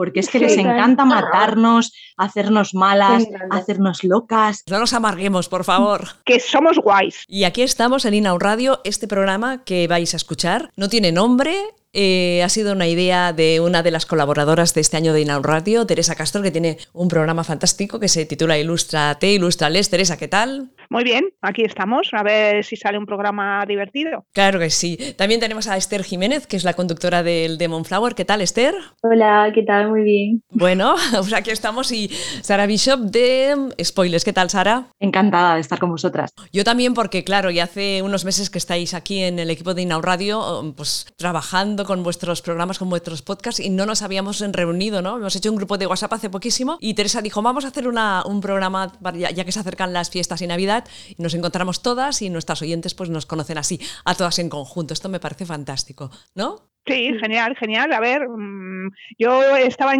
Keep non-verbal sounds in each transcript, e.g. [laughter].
porque es que les encanta matarnos, hacernos malas, hacernos locas. No nos amarguemos, por favor. [laughs] Que somos guays. Y aquí estamos en Inaun Radio. Este programa que vais a escuchar no tiene nombre, eh, ha sido una idea de una de las colaboradoras de este año de Inaun Radio, Teresa Castro, que tiene un programa fantástico que se titula Ilustrate, Ilustrales. Teresa, ¿qué tal? Muy bien, aquí estamos, a ver si sale un programa divertido. Claro que sí. También tenemos a Esther Jiménez, que es la conductora del Demon Flower. ¿Qué tal, Esther? Hola, ¿qué tal? Muy bien. Bueno, [laughs] pues aquí estamos y Sara Bishop de Spoilers. ¿Qué tal, Sara? Encantada de estar con vosotras. Yo también, porque claro, ya hace unos meses que estáis aquí en el equipo de Inaun Radio, pues trabajando con vuestros programas, con vuestros podcasts y no nos habíamos reunido, ¿no? Hemos hecho un grupo de WhatsApp hace poquísimo y Teresa dijo, vamos a hacer una, un programa ya, que se acercan las fiestas y Navidad y nos encontramos todas y nuestras oyentes pues nos conocen así, a todas en conjunto. Esto me parece fantástico, ¿no? Sí, genial, genial. A ver, mm, yo estaba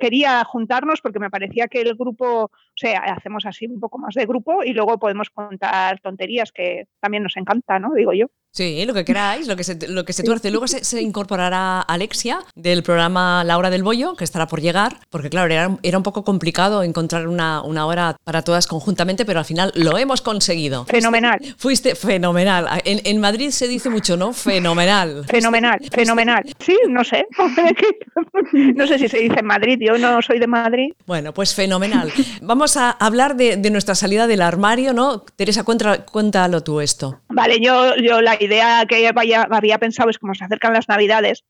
quería juntarnos porque me parecía que el grupo, o sea, hacemos así un poco más de grupo y luego podemos contar tonterías que también nos encanta, ¿no? Digo yo. Sí, lo que queráis, lo que se, lo que se tuerce. Luego se, incorporará Alexia del programa La Hora del Bollo, que estará por llegar, porque claro, era, era un poco complicado encontrar una, una, hora para todas conjuntamente, pero al final lo hemos conseguido. Fenomenal. Fuiste, fenomenal. En, en, Madrid se dice mucho, ¿no? Fenomenal. [laughs] Fenomenal, fenomenal. Sí, no sé. [laughs] no sé si se dice en Madrid, yo no soy de Madrid. Bueno, pues fenomenal. Vamos a hablar de, de nuestra salida del armario, ¿no? Teresa, cuéntalo tú esto. Vale, yo, yo la idea que había pensado es como se acercan las Navidades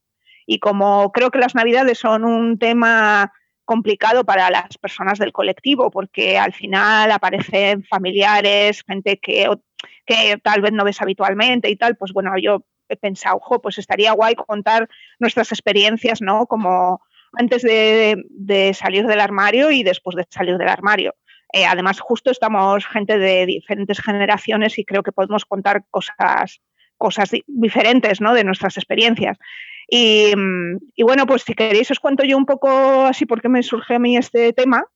y como creo que las Navidades son un tema complicado para las personas del colectivo porque al final aparecen familiares, gente que, que tal vez no ves habitualmente y tal, pues bueno, yo he pensado, ojo, pues estaría guay contar nuestras experiencias, ¿no? Como antes de, de salir del armario y después de salir del armario. Eh, además, justo estamos gente de diferentes generaciones y creo que podemos contar cosas, cosas diferentes ¿no? de nuestras experiencias. Y, bueno, pues si queréis os cuento yo un poco así por qué me surge a mí este tema.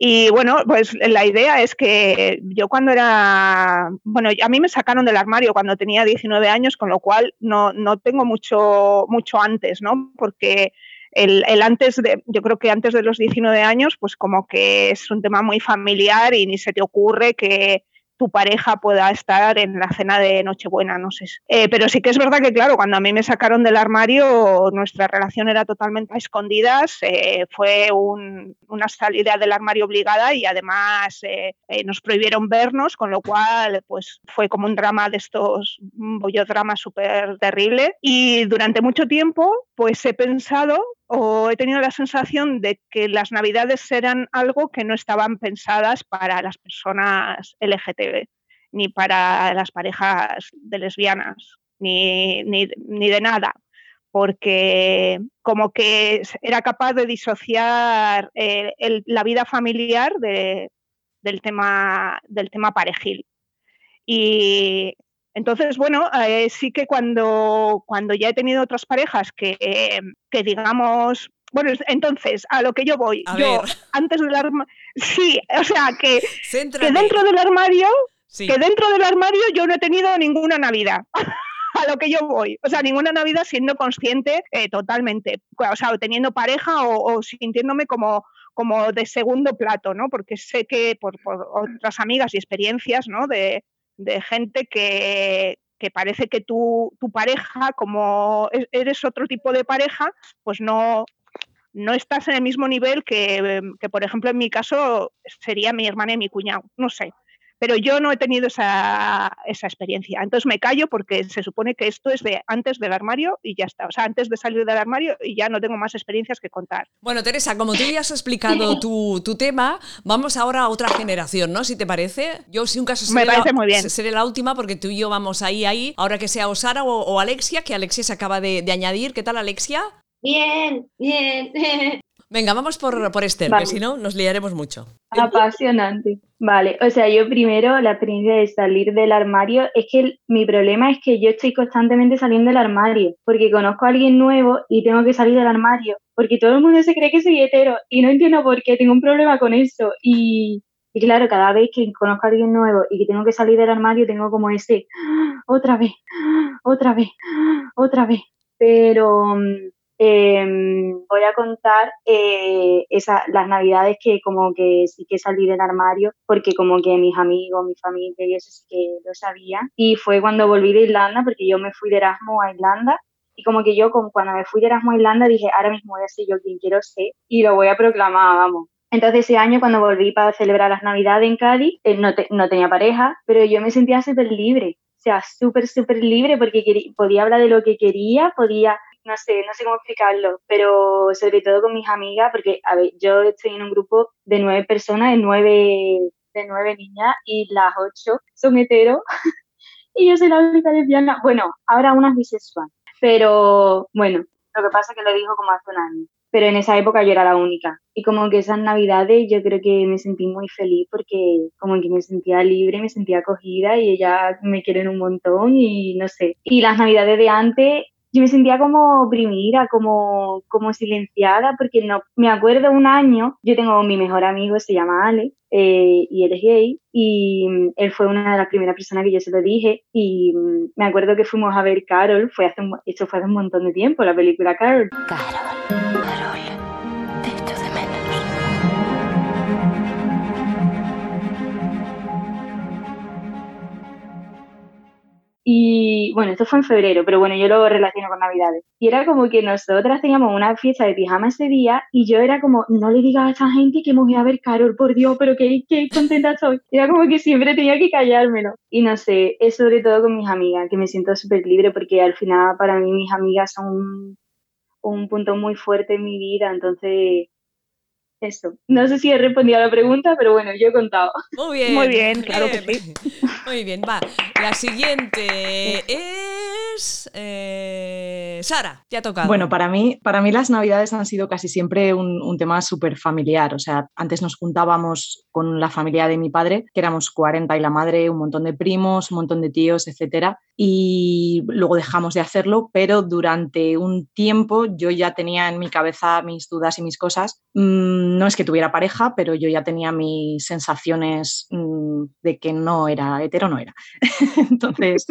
Y bueno, pues la idea es que yo cuando era, bueno, a mí me sacaron del armario cuando tenía 19 años, con lo cual no, no tengo mucho, mucho antes, ¿no? Porque el, antes de, yo creo que antes de los 19 años, pues como que es un tema muy familiar y ni se te ocurre que tu pareja pueda estar en la cena de Nochebuena, no sé. Eh, pero sí que es verdad que, claro, cuando a mí me sacaron del armario, nuestra relación era totalmente a escondidas, eh, fue una salida del armario obligada y además eh, nos prohibieron vernos, con lo cual, pues fue como un drama de estos, un bollodrama súper terrible. Y durante mucho tiempo, pues he pensado o he tenido la sensación de que las navidades eran algo que no estaban pensadas para las personas LGTB, ni para las parejas de lesbianas, ni, de nada, porque como que era capaz de disociar eh, la vida familiar del, tema, del tema parejil. Y entonces, bueno, eh, sí que cuando, cuando ya he tenido otras parejas que, que digamos, bueno, entonces, a lo que yo voy, yo antes del armario, sí, o sea, que, que dentro del armario, que dentro del armario yo no he tenido ninguna Navidad. [laughs] a lo que yo voy. O sea, ninguna Navidad siendo consciente eh, totalmente. O sea, teniendo pareja o, sintiéndome como, como de segundo plato, ¿no? Porque sé que por, por otras amigas y experiencias, ¿no? De, de gente que, parece que tu, tu, pareja, como e-, eres otro tipo de pareja, pues no, no estás en el mismo nivel que, que, por ejemplo, en mi caso sería mi hermana y mi cuñado. No sé pero yo no he tenido esa, experiencia. Entonces me callo porque se supone que esto es de antes del armario y ya está. O sea, antes de salir del armario y ya no tengo más experiencias que contar. Bueno, Teresa, como tú ya has explicado tu, tema, vamos ahora a otra generación, ¿no? Si te parece. Yo, si un caso seré, me parece muy bien. seré la última porque tú y yo vamos ahí, ahí. Ahora que sea Osara o, o Alexia, que Alexia se acaba de, de añadir. ¿Qué tal, Alexia? Bien, bien. [laughs] Venga, vamos por, por Esther, que si no nos liaremos mucho. Apasionante. Vale, o sea, yo primero la experiencia de salir del armario es que mi problema es que yo estoy constantemente saliendo del armario, porque conozco a alguien nuevo y tengo que salir del armario, porque todo el mundo se cree que soy hetero y no entiendo por qué, tengo un problema con eso. Y, y claro, cada vez que conozco a alguien nuevo y que tengo que salir del armario, tengo como ese, otra vez, otra vez, otra vez. Pero em, voy a contar eh, esa, las navidades que como que sí que salí del armario, porque como que mis amigos, mi familia y eso sí que lo sabían. Y fue cuando volví de Irlanda, porque yo me fui de Erasmus a Irlanda y como que yo, cuando me fui de Erasmus a Irlanda, dije, ahora mismo voy a ser yo quien quiero ser y lo voy a proclamar, vamos. Entonces ese año cuando volví para celebrar las Navidades en Cádiz, eh, no, no, tenía pareja, pero yo me sentía súper libre, o sea, súper, súper libre porque podía hablar de lo que quería, podía, no sé, no sé cómo explicarlo, pero sobre todo con mis amigas, porque, a ver, yo estoy en un grupo de nueve personas, de nueve, de nueve niñas y las ocho son heteros [laughs] y yo soy la única lesbiana, bueno, ahora una bisexual, pero bueno, lo que pasa es que lo dijo como hace un año. Pero en esa época yo era la única. Y como que esas navidades yo creo que me sentí muy feliz porque como que me sentía libre, me sentía acogida y ellas me quieren un montón y no sé. Y las navidades de antes yo me sentía como oprimida, como, como silenciada, porque no me acuerdo un año, yo tengo mi mejor amigo, se llama Ale, eh, y él es gay, y mm, él fue una de las primeras personas que yo se lo dije, y mm, me acuerdo que fuimos a ver Carol, fue hace, esto fue hace un montón de tiempo, la película Carol. Carol. Y bueno, esto fue en febrero, pero bueno, yo lo relaciono con Navidades. Y era como que nosotras teníamos una fiesta de pijama ese día y yo era como, no le digas a esa gente que hemos ido a ver Carol, por Dios, pero qué, qué contenta estoy. Era como que siempre tenía que callármelo. Y no sé, es sobre todo con mis amigas, que me siento súper libre porque al final para mí mis amigas son un, un punto muy fuerte en mi vida, entonces eso. No sé si he respondido a la pregunta, pero bueno, yo he contado. Muy bien. Muy bien, claro que sí. Muy bien, va. La siguiente es eh, Sara, te ha tocado. Bueno, para mí, para mí las navidades han sido casi siempre un, tema súper familiar. O sea, antes nos juntábamos con la familia de mi padre, que éramos 40 y la madre, un montón de primos, un montón de tíos, etcétera. Y luego dejamos de hacerlo, pero durante un tiempo yo ya tenía en mi cabeza mis dudas y mis cosas. Mm, no es que tuviera pareja, pero yo ya tenía mis sensaciones mm, de que no era hetero, no era. [laughs] Entonces,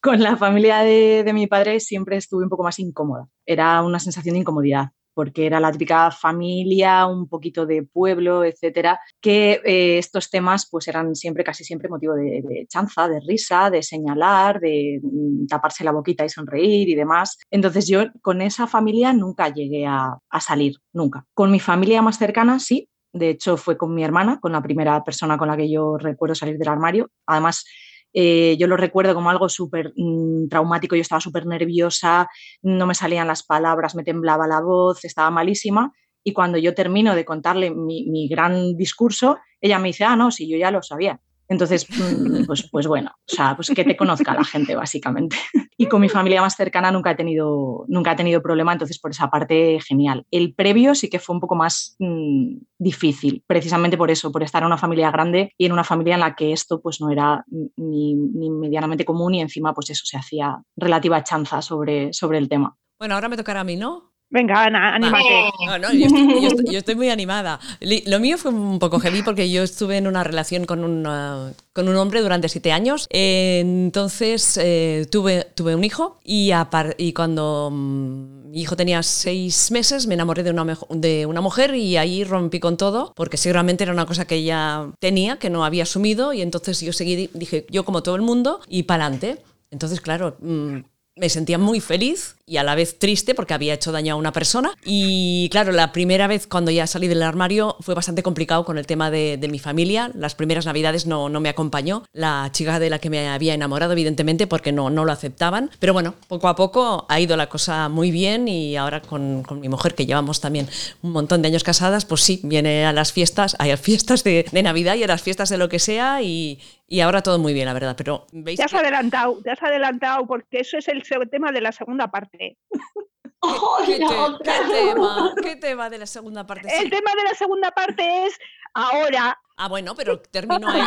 con la familia de, mi padre siempre estuve un poco más incómoda. Era una sensación de incomodidad porque era la típica familia, un poquito de pueblo, etcétera, que eh, estos temas pues eran siempre, casi siempre motivo de, chanza, de risa, de señalar, de mm, taparse la boquita y sonreír y demás. Entonces yo con esa familia nunca llegué a salir, nunca. Con mi familia más cercana sí, de hecho fue con mi hermana, con la primera persona con la que yo recuerdo salir del armario. Además, eh, yo lo recuerdo como algo súper mm, traumático, yo estaba súper nerviosa, no me salían las palabras, me temblaba la voz, estaba malísima. Y cuando yo termino de contarle mi, mi gran discurso, ella me dice, ah, no, sí, yo ya lo sabía. Entonces, mm, pues, pues bueno, o sea, pues que te conozca la gente, básicamente. [laughs] Y con mi familia más cercana nunca he tenido, nunca he tenido problema, entonces por esa parte, genial. El previo sí que fue un poco más mm, difícil, precisamente por eso, por estar en una familia grande y en una familia en la que esto pues no era ni, ni medianamente común y encima pues eso se hacía relativa chanza sobre, sobre el tema. Bueno, ahora me tocará a mí, ¿no? Venga, Ana, anímate. No, no, yo, estoy, muy animada. Lo mío fue un poco heavy porque yo estuve en una relación con, un con un hombre durante siete años. entonces eh, tuve, tuve un hijo y, y cuando mm, mi hijo tenía seis meses me enamoré de una, de una mujer y ahí rompí con todo porque seguramente era una cosa que ella tenía, que no había asumido y entonces yo seguí, dije, yo como todo el mundo y para adelante. Entonces, claro, mm, me sentía muy feliz y a la vez triste porque había hecho daño a una persona. Y claro, la primera vez cuando ya salí del armario fue bastante complicado con el tema de, mi familia. Las primeras navidades no, no, me acompañó la chica de la que me había enamorado, evidentemente, porque no, no lo aceptaban. Pero bueno, poco a poco ha ido la cosa muy bien y ahora con, con mi mujer, que llevamos también un montón de años casadas, pues sí, viene a las fiestas, hay fiestas de, de Navidad y a las fiestas de lo que sea y, y ahora todo muy bien, la verdad, pero ¿veis Te has adelantado, te has adelantado, porque eso es el tema de la segunda parte. [laughs] ¿Qué, tema? ¿Qué tema de la segunda parte? El tema de la segunda parte es ahora. Ah, bueno, pero termino ahí.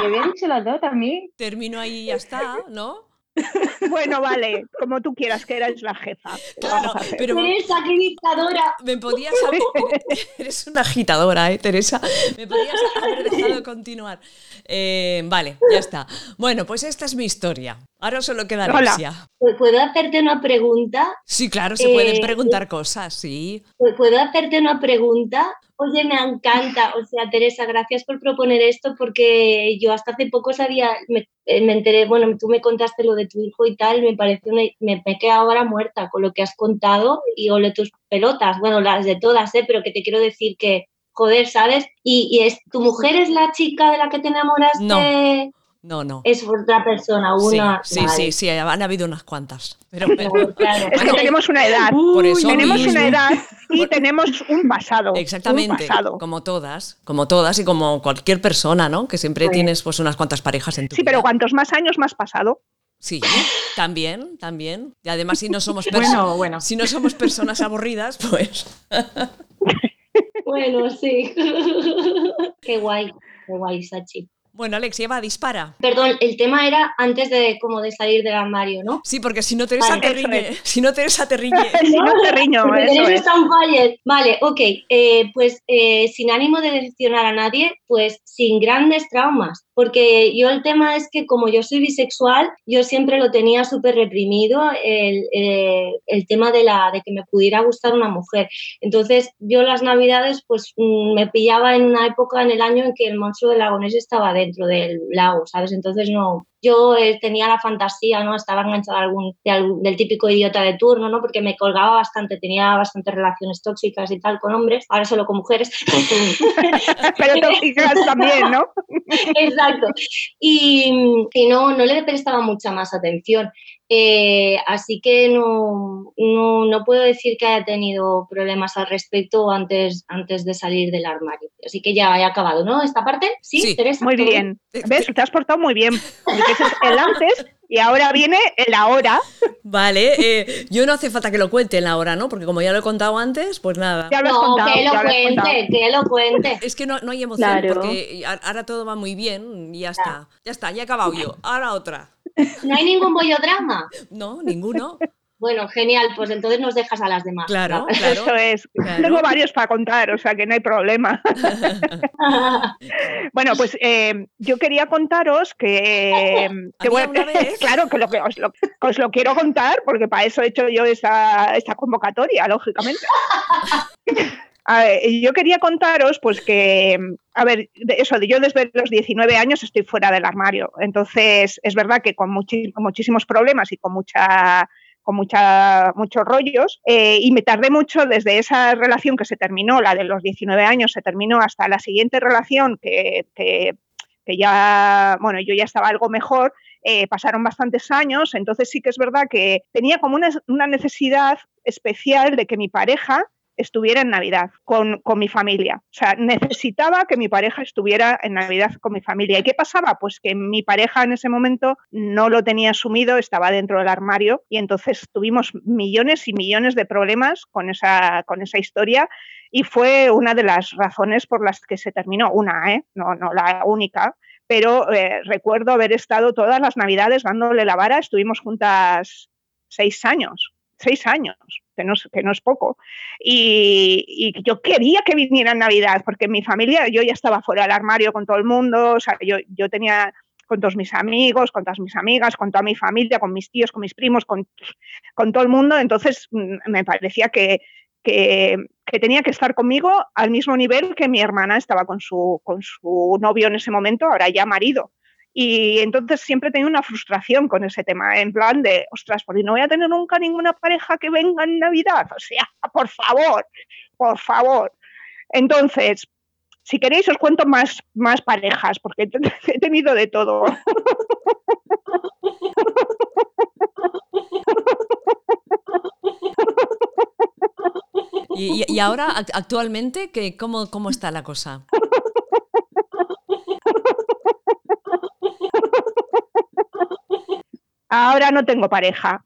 Termino ahí y ya está, ¿no? Bueno, vale, como tú quieras, que eres la jefa. Claro, pero Teresa, qué dictadora. me podías haber... [laughs] Eres una agitadora, ¿eh, Teresa? Me podías haber dejado [laughs] continuar. Eh, vale, ya está. Bueno, pues esta es mi historia. Ahora solo queda Hola. Alexia. ¿Puedo hacerte una pregunta? Sí, claro, se pueden Eh, preguntar cosas, sí. ¿Puedo hacerte una pregunta? Oye, me encanta. O sea, Teresa, gracias por proponer esto porque yo hasta hace poco sabía, me, eh, me enteré, bueno, tú me contaste lo de tu hijo y tal, me pareció, una- me, me he quedado ahora muerta con lo que has contado y ole tus pelotas, bueno, las de todas, ¿eh? Pero que te quiero decir que, joder, ¿sabes? Y, y es, ¿tu mujer es la chica de la que te enamoraste? No. No, no. Es otra persona, Sí, una. sí, Vale. sí, sí, han habido unas cuantas. Pero, No, claro. Es que tenemos una edad. por eso tenemos mismo. una edad [laughs] y Por- tenemos un pasado. Exactamente, Un pasado. como todas, como todas y como cualquier persona, ¿no? Que siempre Sí. tienes pues unas cuantas parejas en tu Sí, vida. pero cuantos más años, más pasado. Sí, también, también. Y además si no somos [laughs] Bueno, bueno. si no somos personas aburridas, pues [laughs] Bueno, sí. qué guay, qué guay, Sachi. Bueno, Alexia, va, dispara. Perdón, el tema era antes de como de salir del armario, ¿no? Sí, porque si no Teresa Vale, te riñe, [laughs] si no Teresa te riñe. [laughs] si no te riño, [laughs] Porque eso es. Vale, ok. eh, pues eh, sin ánimo de decepcionar a nadie, pues sin grandes traumas. Porque yo el tema es que como yo soy bisexual, yo siempre lo tenía súper reprimido, el, eh, el tema de, la, de que me pudiera gustar una mujer. Entonces yo las navidades pues mm, me pillaba en una época en el año en que el monstruo del lagonés estaba dentro del lago, ¿sabes? Entonces no, yo eh, tenía la fantasía, ¿no? Estaba enganchada algún, de algún- del típico idiota de turno, ¿no? Porque me colgaba bastante, tenía bastantes relaciones tóxicas y tal con hombres, ahora solo con mujeres. [laughs] Pero tóxicas también, ¿no? [laughs] Exacto. Y, y no, no le prestaba mucha más atención. Eh, así que no, no, no puedo decir que haya tenido problemas al respecto antes, antes de salir del armario. Así que ya he acabado, ¿no? ¿Esta parte? Sí, Sí. Teresa. Muy ¿todo bien. ¿Ves? Te has portado muy bien. [laughs] Porque el antes y ahora viene el ahora. Vale, eh, yo no hace falta que lo cuente en la hora, ¿no? Porque como ya lo he contado antes, pues nada. Ya lo has No, contado. que lo cuente, que lo cuente. Es que no, no hay emoción Claro. porque ahora todo va muy bien y ya está. Ya está, ya he acabado yo. Ahora otra. No hay ningún bollodrama. No, ninguno. Bueno, genial, pues entonces nos dejas a las demás. Claro, Eso claro. es. Claro. Tengo varios para contar, o sea que no hay problema. [laughs] Bueno, pues eh, yo quería contaros que, que ¿Había bueno, [laughs] claro que, lo que os, lo, que os lo quiero contar porque para eso he hecho yo esta, esta convocatoria, lógicamente. [laughs] A ver, yo quería contaros, pues que, a ver, eso, de yo desde los 19 años estoy fuera del armario. Entonces, es verdad que con muchísimos problemas y con mucha con mucha, muchos rollos eh, y me tardé mucho desde esa relación que se terminó, la de los 19 años se terminó hasta la siguiente relación que, que, ya, bueno, yo ya estaba algo mejor, eh, pasaron bastantes años, entonces sí que es verdad que tenía como una, una necesidad especial de que mi pareja estuviera en Navidad con, con, mi familia. O sea, necesitaba que mi pareja estuviera en Navidad con mi familia. ¿Y qué pasaba? Pues que mi pareja en ese momento no lo tenía asumido, estaba dentro del armario y entonces tuvimos millones y millones de problemas con esa, con esa historia y fue una de las razones por las que se terminó. Una, ¿eh? no, no la única, pero eh, recuerdo haber estado todas las Navidades dándole la vara, estuvimos juntas seis años, seis años que no, que no es poco. Y, y, yo quería que viniera en Navidad, porque en mi familia yo ya estaba fuera del armario con todo el mundo, o sea, yo, yo tenía con todos mis amigos, con todas mis amigas, con toda mi familia, con mis tíos, con mis primos, con, con todo el mundo, entonces me parecía que, que, que, tenía que estar conmigo al mismo nivel que mi hermana estaba con su, con su novio en ese momento, ahora ya marido. Y entonces siempre he tenido una frustración con ese tema, en plan de, ostras, porque no voy a tener nunca ninguna pareja que venga en Navidad. O sea, [laughs] por favor, por favor. Entonces, si queréis os cuento más, más parejas, porque he [laughs] tenido de todo. [laughs] ¿Y, y ahora, actualmente, ¿qué, cómo, ¿cómo está la cosa? Ahora no tengo pareja.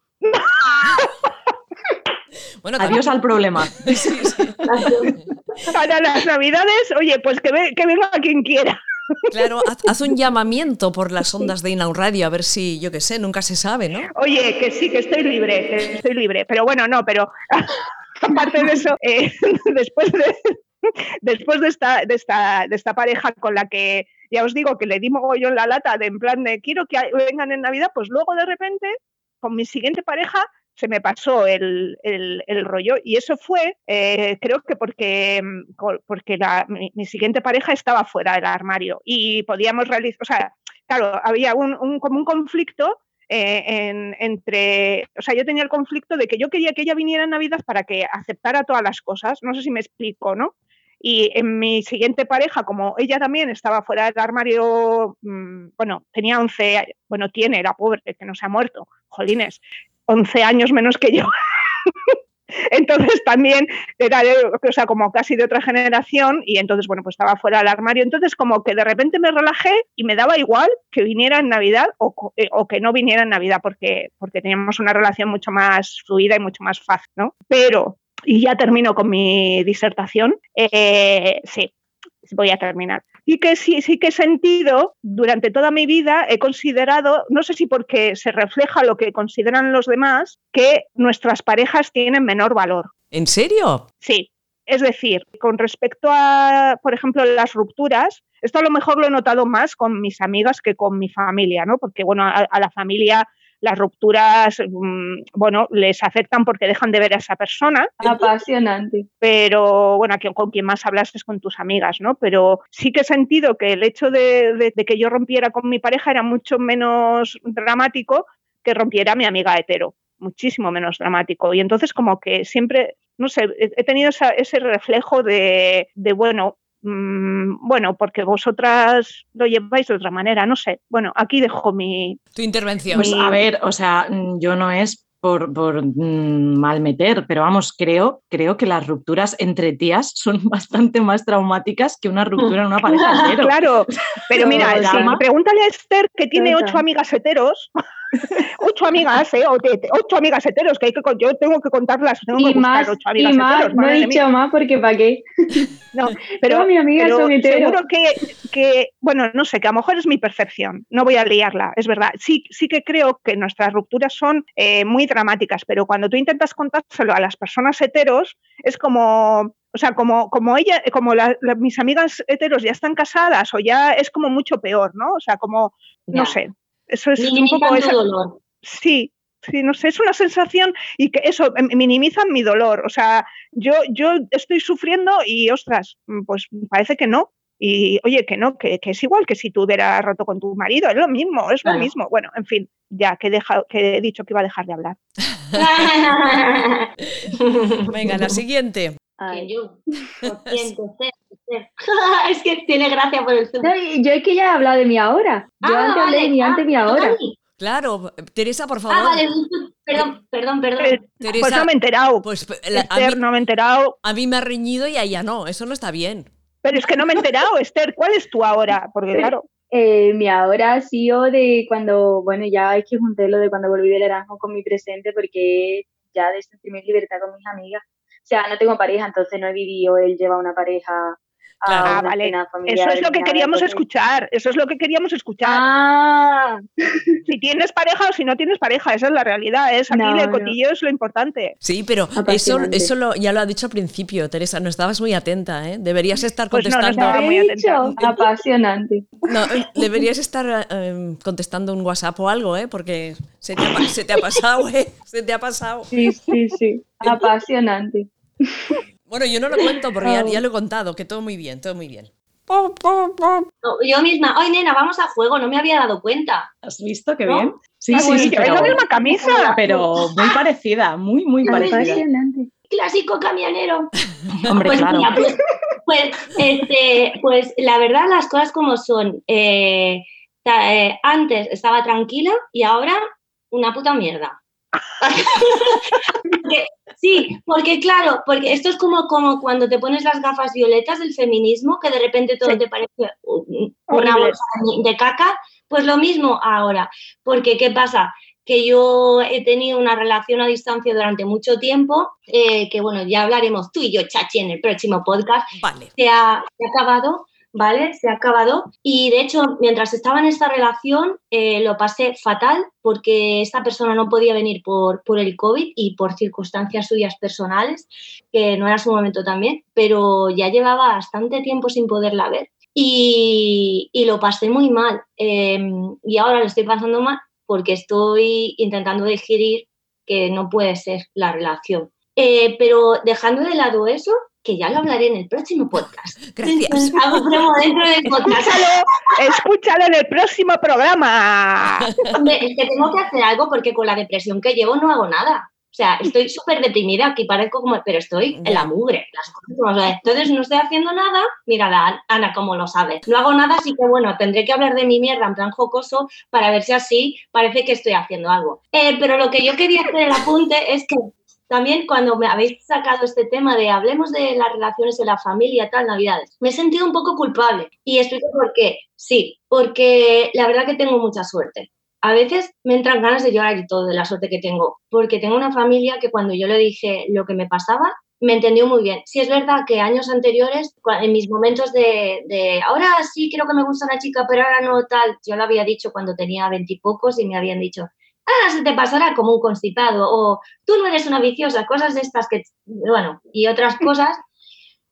Bueno, Adiós también... al problema. [laughs] Sí, sí. Para las navidades, oye, pues que, ve, que, venga quien quiera. Claro, haz, un llamamiento por las ondas de Inaun Radio, a ver si, yo qué sé, nunca se sabe, ¿no? Oye, que sí, que estoy libre, que estoy libre. Pero bueno, no, pero [laughs] aparte de eso, eh, [laughs] después de, después de esta, de, esta, de esta pareja con la que ya os digo que le di en la lata de en plan de quiero que vengan en Navidad, pues luego de repente con mi siguiente pareja se me pasó el, rollo y eso fue, eh, creo que porque, porque mi, siguiente pareja estaba fuera del armario y podíamos realizar, o sea, claro, había un, como un conflicto eh, entre, o sea, yo tenía el conflicto de que yo quería que ella viniera en Navidad para que aceptara todas las cosas, no sé si me explico, ¿no? Y en mi siguiente pareja, como ella también estaba fuera del armario, mm, bueno, tenía 11, bueno, tiene, era pobre, que no se ha muerto, jolines, 11 años menos que yo. [laughs] entonces también era, o sea, como casi de otra generación y entonces, bueno, pues estaba fuera del armario. Entonces como que de repente me relajé y me daba igual que viniera en Navidad o, eh, o que no viniera en Navidad porque, porque teníamos una relación mucho más fluida y mucho más fácil, ¿no? Pero y ya termino con mi disertación. Eh, sí, voy a terminar. Y que sí, sí que he sentido, durante toda mi vida, he considerado, no sé si porque se refleja lo que consideran los demás, que nuestras parejas tienen menor valor. ¿En serio? Sí. Es decir, con respecto a, por ejemplo, las rupturas, esto a lo mejor lo he notado más con mis amigas que con mi familia, ¿no? Porque, bueno, a la familia las rupturas, mm, bueno, les afectan porque dejan de ver a esa persona. Apasionante. Pero, bueno, con quien más hablas es con tus amigas, ¿no? Pero sí que he sentido que el hecho de, que yo rompiera con mi pareja era mucho menos dramático que rompiera mi amiga hetero muchísimo menos dramático. Y entonces como que siempre, no sé, he tenido ese reflejo de, de, bueno, Mm, bueno, porque vosotras lo lleváis de otra manera, no sé. Bueno, aquí dejo mi... Tu intervención. Pues a ver, o sea, mm, yo no es por, por mm, mal meter, pero vamos, creo, creo que las rupturas entre tías son [laughs] bastante más traumáticas que una ruptura en una pareja [laughs] hetero. Claro, pero mira, [laughs] pregúntale a Esther que tiene ocho amigas heteros ocho amigas, ¿eh? ocho amigas heteros, que, hay que yo tengo que contarlas. Tengo y más, ocho amigas y más, no he dicho más porque para qué. [laughs] No, pero, mis amigas son seguro que, que, bueno, no sé, que a lo mejor es mi percepción, no voy a liarla, es verdad. Sí, sí que creo que nuestras rupturas son eh, muy dramáticas, pero cuando tú intentas contárselo a las personas heteros, es como, o sea, como, como ella, como mis amigas heteros ya están casadas o ya es como mucho peor, ¿no? O sea, como, no sé, eso es un poco esa, dolor. Sí, sí, no sé, es una sensación y que eso minimizan mi dolor. O sea, yo, yo estoy sufriendo y ostras, pues parece que no. Y oye, que no, que, es igual que si tú hubieras roto con tu marido, es lo mismo, es lo mismo. Bueno, en fin, ya que, deja, que he dicho que iba a dejar de hablar. [laughs] [laughs] Venga, la siguiente. yo. [laughs] es que tiene gracia por el yo es que ya he hablado de mí ahora. Yo ah, antes hablé de mí antes y ah, ahora. Claro, Teresa, por favor. Ah, vale, perdón, perdón, perdón. Teresa, pues no me he enterado. Pues, Esther, no me he enterado. A mí me ha reñido y a ella no, eso no está bien. Pero es que no me he enterado, [laughs] Esther, ¿cuál es tu ahora? Porque claro. Eh, mi ahora ha sido de cuando, bueno, ya es que junté lo de cuando volví del Erasmus con mi presente porque ya de sentirme libertad con mis amigas. O sea, no tengo pareja, entonces no he vivido, él lleva una pareja ah, vale. Eso es lo que queríamos escuchar. Eso es lo que queríamos escuchar. Ah. Si tienes pareja o si no tienes pareja, esa es la realidad. Es aquí el cotillo es lo importante. Sí, pero eso, eso lo, ya lo ha dicho al principio, Teresa. No estabas muy atenta, ¿eh? Deberías estar contestando. Pues no, no muy atenta. Apasionante. No, eh, deberías estar em, contestando un WhatsApp o algo, ¿eh? Porque se te ha, se te ha pasado, ¿eh? Se te ha pasado. Sí, sí, sí. Apasionante. Bueno, yo no lo cuento porque ya, lo he contado, que todo muy bien, todo muy bien. yo misma, ay nena, vamos a juego, no me había dado cuenta. ¿Has visto qué bien? Sí, ah, sí, sí, pero, la misma camisa. Pero muy parecida, muy, muy parecida. Clásico camionero. [laughs] Hombre, pues, claro. Pues, pues, este, pues, la verdad, las cosas como son. Eh, eh, antes estaba tranquila y ahora una puta mierda. [laughs] porque claro, porque esto es como, como cuando te pones las gafas violetas del feminismo, que de repente todo te parece una bolsa de caca, pues lo mismo ahora, porque ¿qué pasa? que yo he tenido una relación a distancia durante mucho tiempo, eh, que bueno, ya hablaremos tú y yo, Chachi, en el próximo podcast, vale. se, ha, acabado, ¿vale? Se ha acabado. Y de hecho, mientras estaba en esta relación, eh, lo pasé fatal porque esta persona no podía venir por, por el COVID y por circunstancias suyas personales, que no era su momento también, pero ya llevaba bastante tiempo sin poderla ver. Y, lo pasé muy mal. Em, y ahora lo estoy pasando mal porque estoy intentando digerir que no puede ser la relación. Eh, pero dejando de lado eso, que ya lo hablaré en el próximo podcast. [laughs] Gracias. Hago promo dentro del podcast. Escúchalo, escúchalo en el próximo programa. Hombre, es que tengo que hacer algo porque con la depresión que llevo no hago nada. O sea, estoy súper deprimida, aquí parezco como, pero estoy en la mugre. Las cosas. Entonces no estoy haciendo nada. Mira, Ana, como lo sabe. No hago nada, así que bueno, tendré que hablar de mi mierda en plan jocoso para ver si así parece que estoy haciendo algo. Eh, pero lo que yo quería hacer el apunte es que también cuando me habéis sacado este tema de hablemos de las relaciones en la familia, tal, navidades, me he sentido un poco culpable. Y explico por qué. Sí, porque la verdad que tengo mucha suerte. A veces me entran ganas de llorar y todo de la suerte que tengo, porque tengo una familia que cuando yo le dije lo que me pasaba, me entendió muy bien. Sí es verdad que años anteriores, en mis momentos de, de ahora sí creo que me gusta una chica, pero ahora no tal, yo lo había dicho cuando tenía veintipocos y, y me habían dicho, ah, se te pasará como un constipado o tú no eres una viciosa, cosas de estas que, bueno, y otras [laughs] cosas,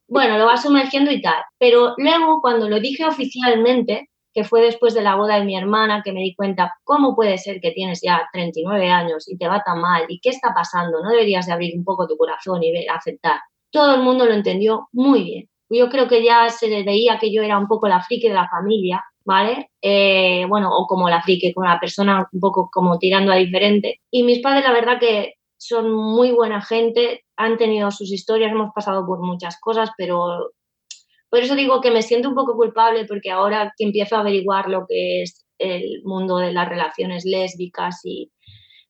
bueno, lo vas sumergiendo y tal. Pero luego, cuando lo dije oficialmente, que fue después de la boda de mi hermana, que me di cuenta, ¿cómo puede ser que tienes ya 39 años y te va tan mal? ¿Y qué está pasando? ¿No deberías de abrir un poco tu corazón y aceptar? Todo el mundo lo entendió muy bien. Yo creo que ya se veía que yo era un poco la friki de la familia ¿vale? Eh, bueno, o como la friki, como la persona un poco como tirando a diferente. Y mis padres, la verdad que son muy buena gente, han tenido sus historias, hemos pasado por muchas cosas, pero por eso digo que me siento un poco culpable porque ahora que empiezo a averiguar lo que es el mundo de las relaciones lésbicas y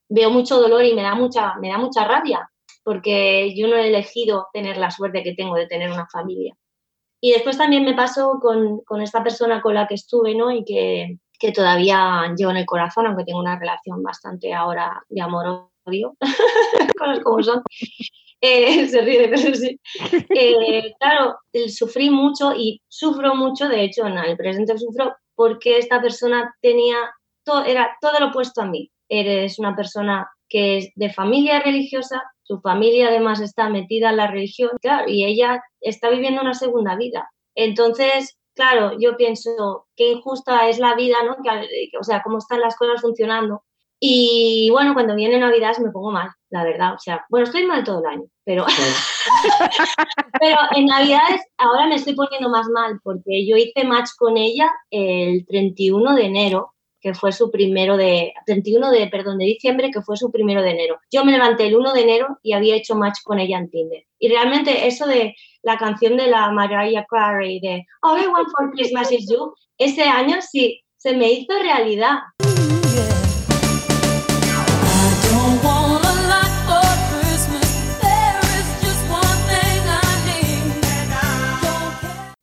veo mucho dolor y me da mucha, me da mucha rabia porque yo no he elegido tener la suerte que tengo de tener una familia. Y después también me pasó con, con esta persona con la que estuve, ¿no? Y que, que, todavía llevo en el corazón, aunque tengo una relación bastante ahora de amor-odio, [laughs] cosas como son. Eh, [laughs] se ríe, pero sí. Eh, claro, sufrí mucho y sufro mucho, de hecho, en el presente sufro porque esta persona tenía, todo, era todo lo opuesto a mí. Eres una persona que es de familia religiosa, su familia además está metida en la religión, claro, y ella está viviendo una segunda vida. Entonces, claro, yo pienso qué injusta es la vida, ¿no? o sea, cómo están las cosas funcionando. Y bueno, cuando viene Navidad me pongo mal, la verdad. O sea, bueno, estoy mal todo el año, pero, [laughs] pero en Navidades ahora me estoy poniendo más mal porque yo hice match con ella el 31 de enero que fue su primero de, 31 de, perdón, de diciembre, que fue su primero de enero. Yo me levanté el 1 de enero y había hecho match con ella en Tinder. Y realmente eso de la canción de la Mariah Carey de All I Want for Christmas is You, ese año sí, se me hizo realidad.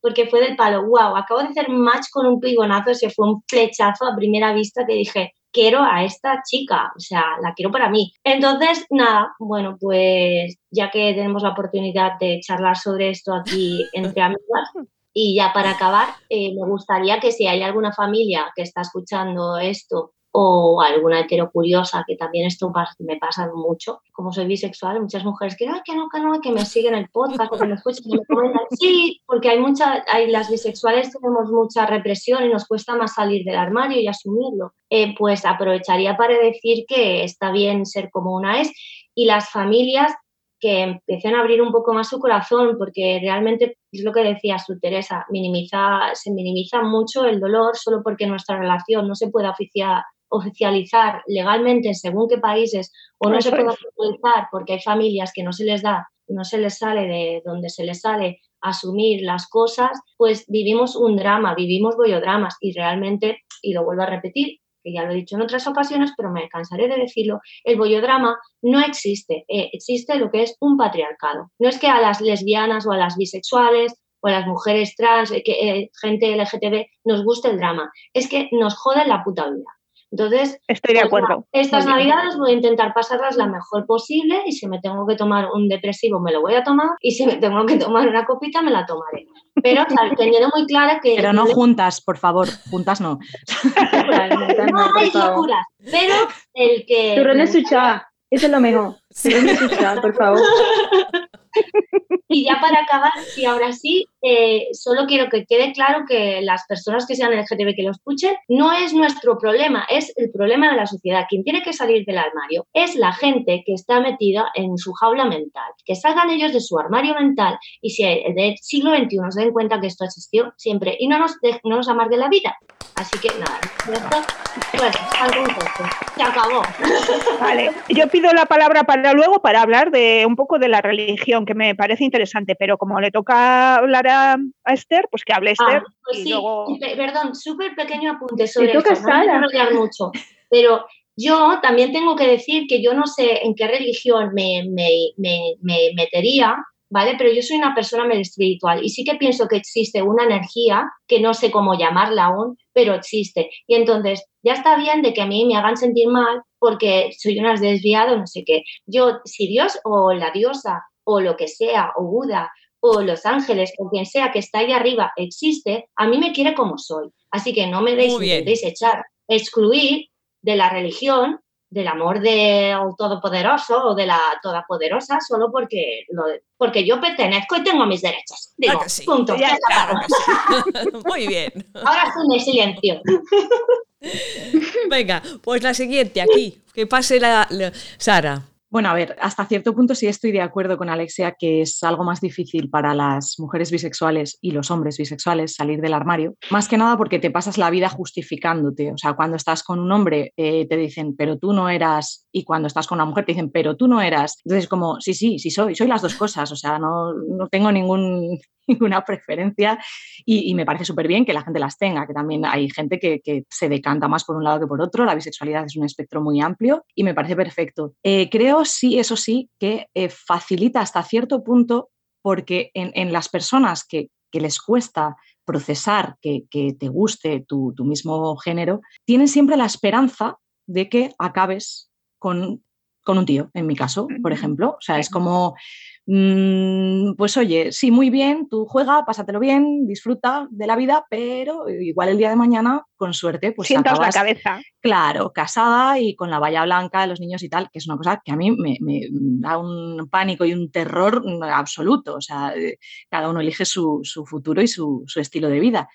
Porque fue del palo, wow, acabo de hacer match con un pigonazo, se fue un flechazo a primera vista que dije, quiero a esta chica, o sea, la quiero para mí. Entonces, nada, bueno, pues ya que tenemos la oportunidad de charlar sobre esto aquí [laughs] entre amigas, y ya para acabar, eh, me gustaría que si hay alguna familia que está escuchando esto o alguna hetero curiosa, que también esto me pasa mucho, como soy bisexual, muchas mujeres que, que no, que no, que me siguen el podcast que me escuchan, que. Sí, porque hay muchas, hay, las bisexuales tenemos mucha represión y nos cuesta más salir del armario y asumirlo. Eh, pues aprovecharía para decir que está bien ser como una es y las familias que empiecen a abrir un poco más su corazón, porque realmente es lo que decía su Teresa, minimiza, se minimiza mucho el dolor solo porque nuestra relación no se puede oficiar, oficializar legalmente según qué países o no se puede oficializar porque hay familias que no se les da, no se les sale de donde se les sale asumir las cosas, pues vivimos un drama, vivimos bollodramas y realmente, y lo vuelvo a repetir, que ya lo he dicho en otras ocasiones, pero me cansaré de decirlo, el bollodrama no existe, eh, existe lo que es un patriarcado. No es que a las lesbianas o a las bisexuales o a las mujeres trans, eh, que, eh, gente LGTB, nos guste el drama, es que nos joden la puta vida Entonces, estoy de pues, acuerdo. Estas navidades voy a intentar pasarlas la mejor posible y si me tengo que tomar un depresivo me lo voy a tomar y si me tengo que tomar una copita me la tomaré. Pero [laughs] teniendo muy clara que... Pero no juntas, por favor, juntas no. [laughs] no hay locuras, pero el que... Turrón de sucha, eso es lo mejor. [laughs] Turrón de sucha, por favor. Y ya para acabar, y ahora sí, eh, solo quiero que quede claro que las personas que sean LGTB que lo escuchen, no es nuestro problema, es el problema de la sociedad. Quien tiene que salir del armario es la gente que está metida en su jaula mental. Que salgan ellos de su armario mental y si del siglo XXI se den cuenta que esto existió siempre y no nos, no nos amargue la vida. Así que nada, esto, pues algún Se acabó. Vale, yo pido la palabra para luego para hablar de un poco de la religión, que me parece interesante, pero como le toca hablar a, Esther, pues que hable ah, Esther. pues sí, perdón, súper pequeño apunte sobre esto, no me mucho, pero yo también tengo que decir que yo no sé en qué religión me, me, me, me metería, ¿vale? Pero yo soy una persona medio espiritual y sí que pienso que existe una energía que no sé cómo llamarla aún, pero existe. Y entonces, ya está bien de que a mí me hagan sentir mal porque soy una desviada, no sé qué. Yo, si Dios o la diosa o lo que sea, o Buda o los ángeles o quien sea que está ahí arriba existe, a mí me quiere como soy. Así que no me deis, deis echar, excluir de la religión del amor del Todopoderoso o de la Todopoderosa solo porque, lo, porque yo pertenezco y tengo mis derechos. Digo, punto. Ya [laughs] Muy bien. Ahora son de silencio. [laughs] Venga, pues la siguiente aquí. Que pase la Sara. Bueno, a ver, hasta cierto punto sí estoy de acuerdo con Alexia que es algo más difícil para las mujeres bisexuales y los hombres bisexuales salir del armario, más que nada porque te pasas la vida justificándote. O sea, cuando estás con un hombre eh, te dicen, pero tú no eras, y cuando estás con una mujer te dicen, pero tú no eras. Entonces, como, sí, sí, sí soy, soy las dos cosas. O sea, no, no tengo ningún, [laughs] ninguna preferencia y, me parece súper bien que la gente las tenga, que también hay gente que, se decanta más por un lado que por otro, la bisexualidad es un espectro muy amplio y me parece perfecto. Eh, creo sí, eso sí, que eh, facilita hasta cierto punto porque en, las personas que, les cuesta procesar que, te guste tu, mismo género, tienen siempre la esperanza de que acabes con, con un tío, en mi caso, por ejemplo. O sea, es como Mm, pues oye, sí, muy bien, tú juega, pásatelo bien, disfruta de la vida, pero igual el día de mañana, con suerte, pues sientas la cabeza. Claro, casada y con la valla blanca de los niños y tal, que es una cosa que a mí me, da un pánico y un terror absoluto. O sea, eh, cada uno elige su, futuro y su, su estilo de vida.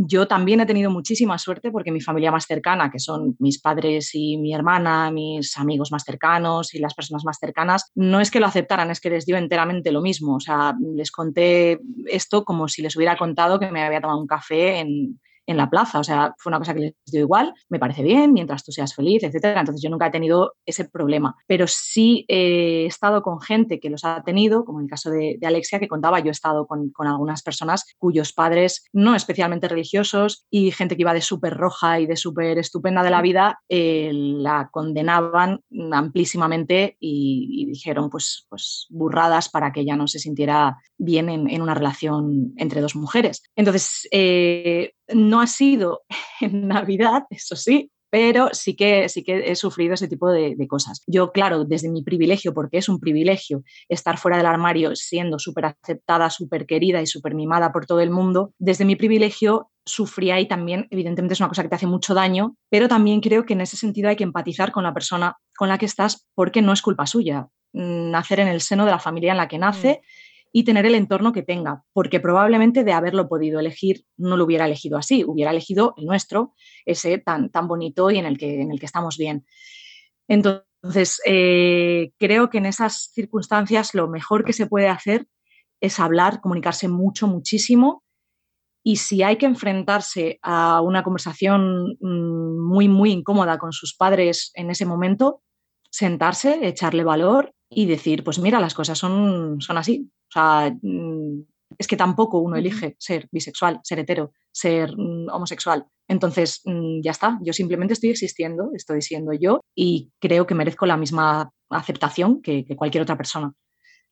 Yo también he tenido muchísima suerte porque mi familia más cercana, que son mis padres y mi hermana, mis amigos más cercanos y las personas más cercanas, no es que lo aceptaran, es que les dio enteramente lo mismo. O sea, les conté esto como si les hubiera contado que me había tomado un café en, en la plaza. O sea, fue una cosa que les dio igual, me parece bien, mientras tú seas feliz, etcétera. Entonces yo nunca he tenido ese problema. Pero sí he estado con gente que los ha tenido, como en el caso de, Alexia, que contaba, yo he estado con, algunas personas cuyos padres, no especialmente religiosos, y gente que iba de súper roja y de súper estupenda de la vida, eh, la condenaban amplísimamente y, dijeron pues, pues burradas para que ella no se sintiera bien en, una relación entre dos mujeres. Entonces, eh, no ha sido [laughs] en Navidad, eso sí, pero sí que, sí que he sufrido ese tipo de, cosas. Yo, claro, desde mi privilegio, porque es un privilegio estar fuera del armario siendo súper aceptada, súper querida y súper mimada por todo el mundo, desde mi privilegio sufría y también, evidentemente, es una cosa que te hace mucho daño, pero también creo que en ese sentido hay que empatizar con la persona con la que estás porque no es culpa suya. Mm, nacer en el seno de la familia en la que nace. Mm y tener el entorno que tenga, porque probablemente de haberlo podido elegir no lo hubiera elegido así, hubiera elegido el nuestro, ese tan, tan bonito y en el, que, en el que estamos bien. Entonces, eh, creo que en esas circunstancias lo mejor que se puede hacer es hablar, comunicarse mucho, muchísimo. Y si hay que enfrentarse a una conversación mm, muy, muy incómoda con sus padres en ese momento, sentarse, echarle valor y decir, pues mira, las cosas son, son así. O sea, mm, es que tampoco uno elige ser bisexual, ser hetero, ser mm, homosexual. Entonces, mm, ya está, yo simplemente estoy existiendo, estoy siendo yo y creo que merezco la misma aceptación que, cualquier otra persona.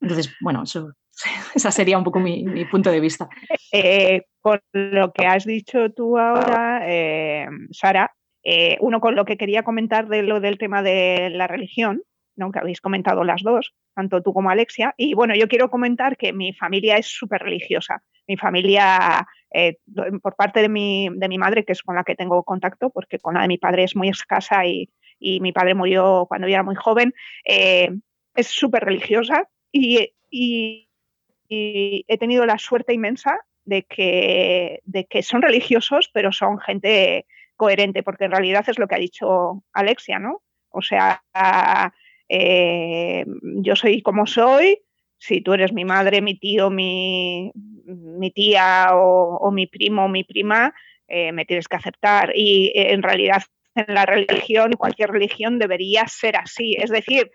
Entonces, bueno, eso, [laughs] esa sería un poco mi, punto de vista. Eh, con lo que has dicho tú ahora, eh, Sara, Eh, uno con lo que quería comentar de lo del tema de la religión, ¿no? que habéis comentado las dos, tanto tú como Alexia. Y bueno, yo quiero comentar que mi familia es súper religiosa. Mi familia, eh, por parte de mi, de mi madre, que es con la que tengo contacto, porque con la de mi padre es muy escasa y, y mi padre murió cuando yo era muy joven, eh, es súper religiosa y, y, he tenido la suerte inmensa de que, de que son religiosos, pero son gente coherente, porque en realidad es lo que ha dicho Alexia, ¿no? O sea, eh, yo soy como soy, si tú eres mi madre, mi tío, mi, tía o, mi primo o mi prima, eh, me tienes que aceptar. Y eh, en realidad en la religión, cualquier religión debería ser así. Es decir,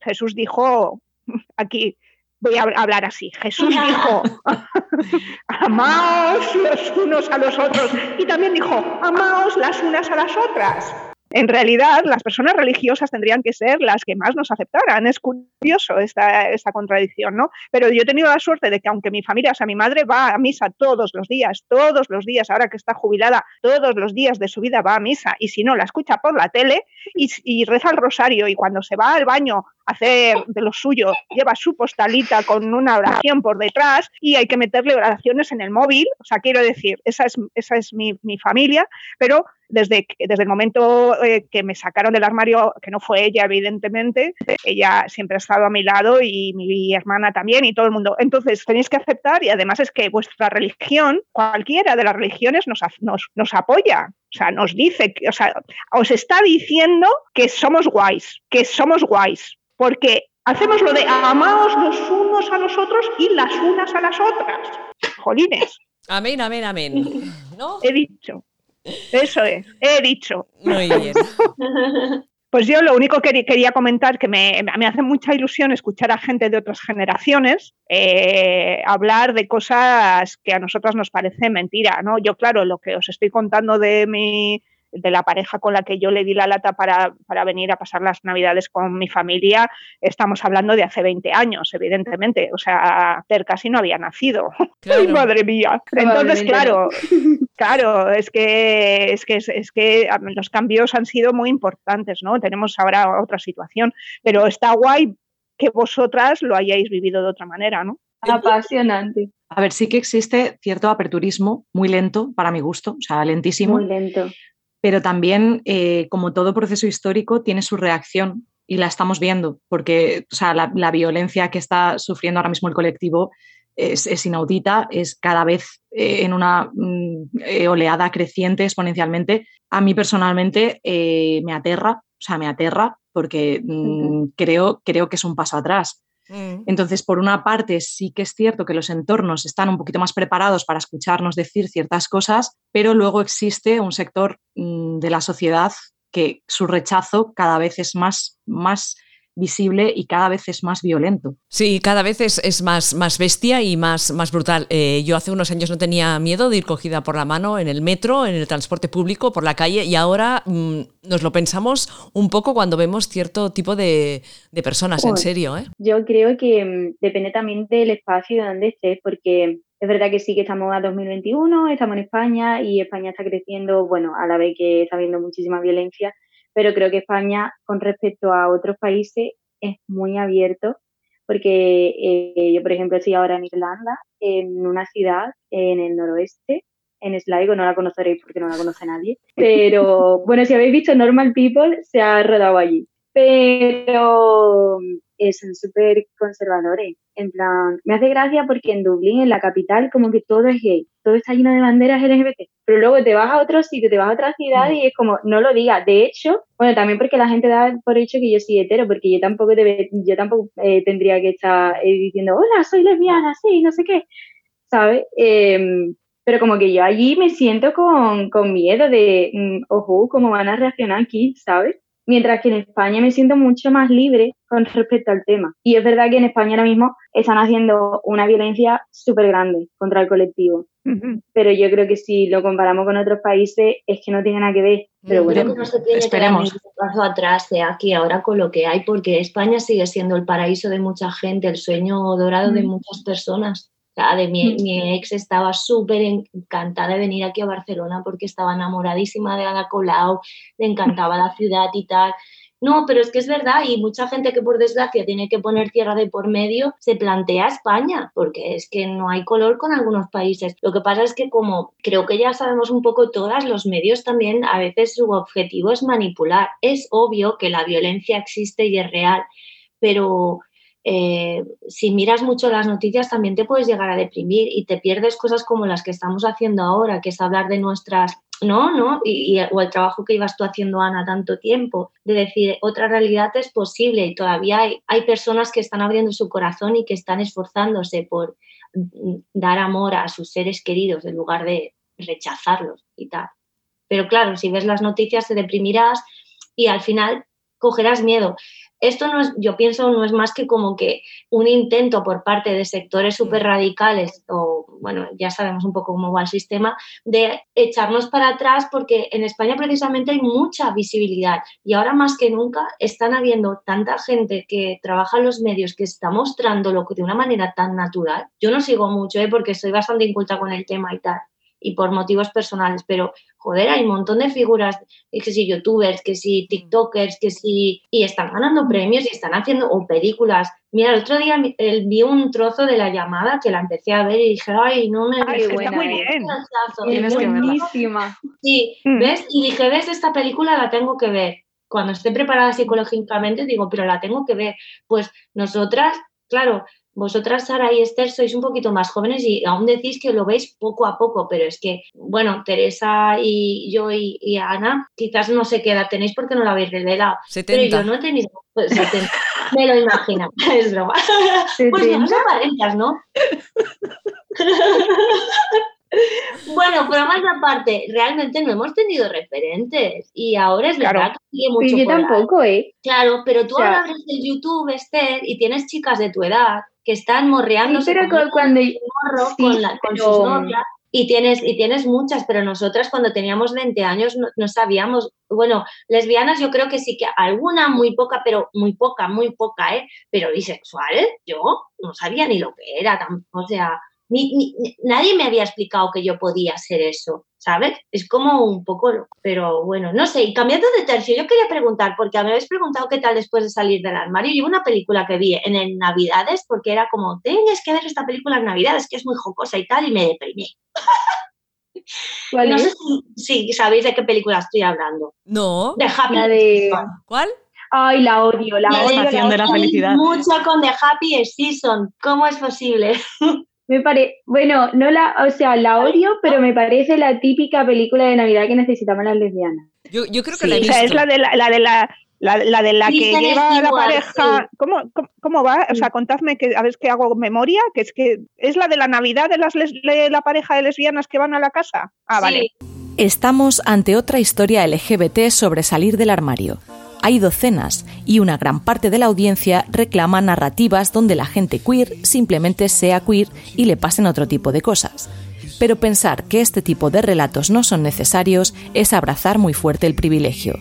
Jesús dijo, [laughs] aquí voy a hablar así, Jesús dijo, [laughs] amaos los unos a los otros. Y también dijo, amaos las unas a las otras en realidad las personas religiosas tendrían que ser las que más nos aceptaran. Es curioso esta, esta, contradicción, ¿no? Pero yo he tenido la suerte de que aunque mi familia, o sea, mi madre va a misa todos los días, todos los días, ahora que está jubilada, todos los días de su vida va a misa y si no, la escucha por la tele y, y reza el rosario y cuando se va al baño a hacer de lo suyo, lleva su postalita con una oración por detrás y hay que meterle oraciones en el móvil, o sea, quiero decir, esa es, esa es mi, mi familia, pero desde, desde el momento eh, que me sacaron del armario, que no fue ella, evidentemente, ella siempre ha estado a mi lado y mi hermana también y todo el mundo. Entonces, tenéis que aceptar y además es que vuestra religión, cualquiera de las religiones nos, nos, nos apoya. O sea, nos dice, o sea, os está diciendo que somos guays, que somos guays, porque hacemos lo de amaos los unos a los otros y las unas a las otras. Jolines. Amén, amén, amén. [laughs] ¿No? He dicho. Eso es, he dicho. Muy bien. [laughs] Pues yo lo único que quería comentar, que me, hace mucha ilusión escuchar a gente de otras generaciones eh, hablar de cosas que a nosotras nos parece mentira, ¿no? Yo, claro, lo que os estoy contando de mi de la pareja con la que yo le di la lata para, venir a pasar las navidades con mi familia, estamos hablando de hace 20 años, evidentemente. O sea, Ter casi no había nacido. [laughs] ¡Ay, madre mía! Entonces, claro, claro, es que, es que, es que los cambios han sido muy importantes, ¿no? Tenemos ahora otra situación, pero está guay que vosotras lo hayáis vivido de otra manera, ¿no? Apasionante. A ver, sí que existe cierto aperturismo muy lento para mi gusto, o sea, lentísimo. Muy lento pero también, eh, como todo proceso histórico, tiene su reacción y la estamos viendo, porque o sea, la, violencia que está sufriendo ahora mismo el colectivo es, inaudita, es cada vez eh, en una mm, eh, oleada creciente exponencialmente. A mí personalmente me aterra, o sea, me aterra porque mm, creo, creo que es un paso atrás. Mm. Entonces, por una parte, sí que es cierto que los entornos están un poquito más preparados para escucharnos decir ciertas cosas, pero luego existe un sector mm, de la sociedad que su rechazo cada vez es más, más visible y cada vez es más violento. Sí, cada vez es, más, más bestia y más, más brutal. Eh, yo hace unos años no tenía miedo de ir cogida por la mano en el metro, en el transporte público, por la calle y ahora mm, nos lo pensamos un poco cuando vemos cierto tipo de, personas, en serio. ¿eh? Yo creo que mm, depende también del espacio donde estés, porque es verdad que sí que estamos a 2021, estamos en España y España está creciendo, bueno, a la vez que está habiendo muchísima violencia, pero creo que España con respecto a otros países es muy abierto porque eh, yo, por ejemplo, estoy ahora en Irlanda, en una ciudad en el noroeste, en Sligo, no la conoceréis porque no la conoce nadie, [laughs] pero bueno, si habéis visto Normal People, se ha rodado allí. Pero son súper conservadores. En plan, me hace gracia porque en Dublín, en la capital, como que todo es gay, todo está lleno de banderas LGBT. Pero luego te vas a otro sitio, te vas a otra ciudad y es como, no lo digas. De hecho, bueno, también porque la gente da por hecho que yo soy hetero, porque yo tampoco, debe, yo tampoco eh, tendría que estar eh, diciendo, hola, soy lesbiana, sí, no sé qué, ¿sabes? Em, pero como que yo allí me siento con, con miedo de, mm, ojo, cómo van a reaccionar aquí, ¿sabes? Mientras que en España me siento mucho más libre con respecto al tema. Y es verdad que en España ahora mismo están haciendo una violencia súper grande contra el colectivo. Pero yo creo que si lo comparamos con otros países es que no tiene nada que ver. Pero bueno, creo que no se tiene esperemos. que dar paso atrás de aquí ahora con lo que hay, porque España sigue siendo el paraíso de mucha gente, el sueño dorado de muchas personas. De mi, mi ex estaba súper encantada de venir aquí a Barcelona porque estaba enamoradísima de Ana Colau, le encantaba la ciudad y tal. No, pero es que es verdad y mucha gente que por desgracia tiene que poner tierra de por medio se plantea España, porque es que no hay color con algunos países. Lo que pasa es que como creo que ya sabemos un poco todas, los medios también a veces su objetivo es manipular. Es obvio que la violencia existe y es real, pero eh, si miras mucho las noticias también te puedes llegar a deprimir y te pierdes cosas como las que estamos haciendo ahora, que es hablar de nuestras no, no, y, o el trabajo que ibas tú haciendo, Ana, tanto tiempo, de decir, otra realidad es posible y todavía hay, hay personas que están abriendo su corazón y que están esforzándose por dar amor a sus seres queridos en lugar de rechazarlos y tal. Pero claro, si ves las noticias te deprimirás y al final cogerás miedo esto no es, yo pienso, no es más que como que un intento por parte de sectores súper radicales, o bueno, ya sabemos un poco cómo va el sistema, de echarnos para atrás porque en España precisamente hay mucha visibilidad y ahora más que nunca están habiendo tanta gente que trabaja en los medios que está mostrando lo que de una manera tan natural. Yo no sigo mucho, ¿eh? porque soy bastante inculta con el tema y tal, y por motivos personales, pero joder, hay un montón de figuras, que si youtubers, que si tiktokers, que si... y están ganando premios y están haciendo, o películas. Mira, el otro día vi un trozo de la llamada que la empecé a ver y dije, ay, no me... Ay, está muy bien. Es buenísima. Sí, mm. ¿ves? Y dije, ¿ves? Esta película la tengo que ver. Cuando esté preparada psicológicamente, digo, pero la tengo que ver. Pues nosotras, claro, vosotras, Sara y Esther, sois un poquito más jóvenes y aún decís que lo veis poco a poco, pero es que, bueno, Teresa y yo y, Ana, quizás no sé qué edad tenéis porque no la habéis revelado. 70. Pero yo no he tenido. Pues, 70. [laughs] Me lo imagino, [laughs] es broma. Pues no nos aparentas, ¿no? [laughs] Bueno, pero más aparte, realmente no hemos tenido referentes y ahora es verdad que sigue mucho. Sí, yo tampoco, ¿eh? Claro, pero tú ahora abres el YouTube, Esther, y tienes chicas de tu edad que están morreando sí, pero con, cuando con, la, con sus novias y tienes, y tienes muchas, pero nosotras cuando teníamos 20 años no, sabíamos, bueno, lesbianas yo creo que sí que alguna muy poca, pero muy poca, muy poca, ¿eh? Pero bisexuales, yo no sabía ni lo que era, o sea, ni, nadie me había explicado que yo podía hacer eso, ¿sabes? Es como un poco, pero bueno, no sé, y cambiando de tercio, yo quería preguntar, porque me habéis preguntado qué tal después de salir del armario, y una película que vi en el Navidades, porque era como, tienes que ver esta película en Navidades, que es muy jocosa y tal, y me deprimí. ¿Cuál no sé si, sabéis de qué película estoy hablando. No. De Happy. de... ¿Cuál? Ay, la odio, la, odio. La de la felicidad. Mucho con The Happy Season. ¿Cómo es posible? Me parece, bueno, no la, o sea, la odio, pero me parece la típica película de Navidad que necesitaban las lesbianas. Yo, yo creo que la he visto. es la de la, la de la, la, de la que lleva la pareja. ¿Cómo, ¿Cómo, va? O sea, contadme que a ver que hago memoria, que es que es la de la Navidad de las de la pareja de lesbianas que van a la casa. Ah, vale. Estamos ante otra historia LGBT sobre salir del armario hay docenas y una gran parte de la audiencia reclama narrativas donde la gente queer simplemente sea queer y le pasen otro tipo de cosas. Pero pensar que este tipo de relatos no son necesarios es abrazar muy fuerte el privilegio.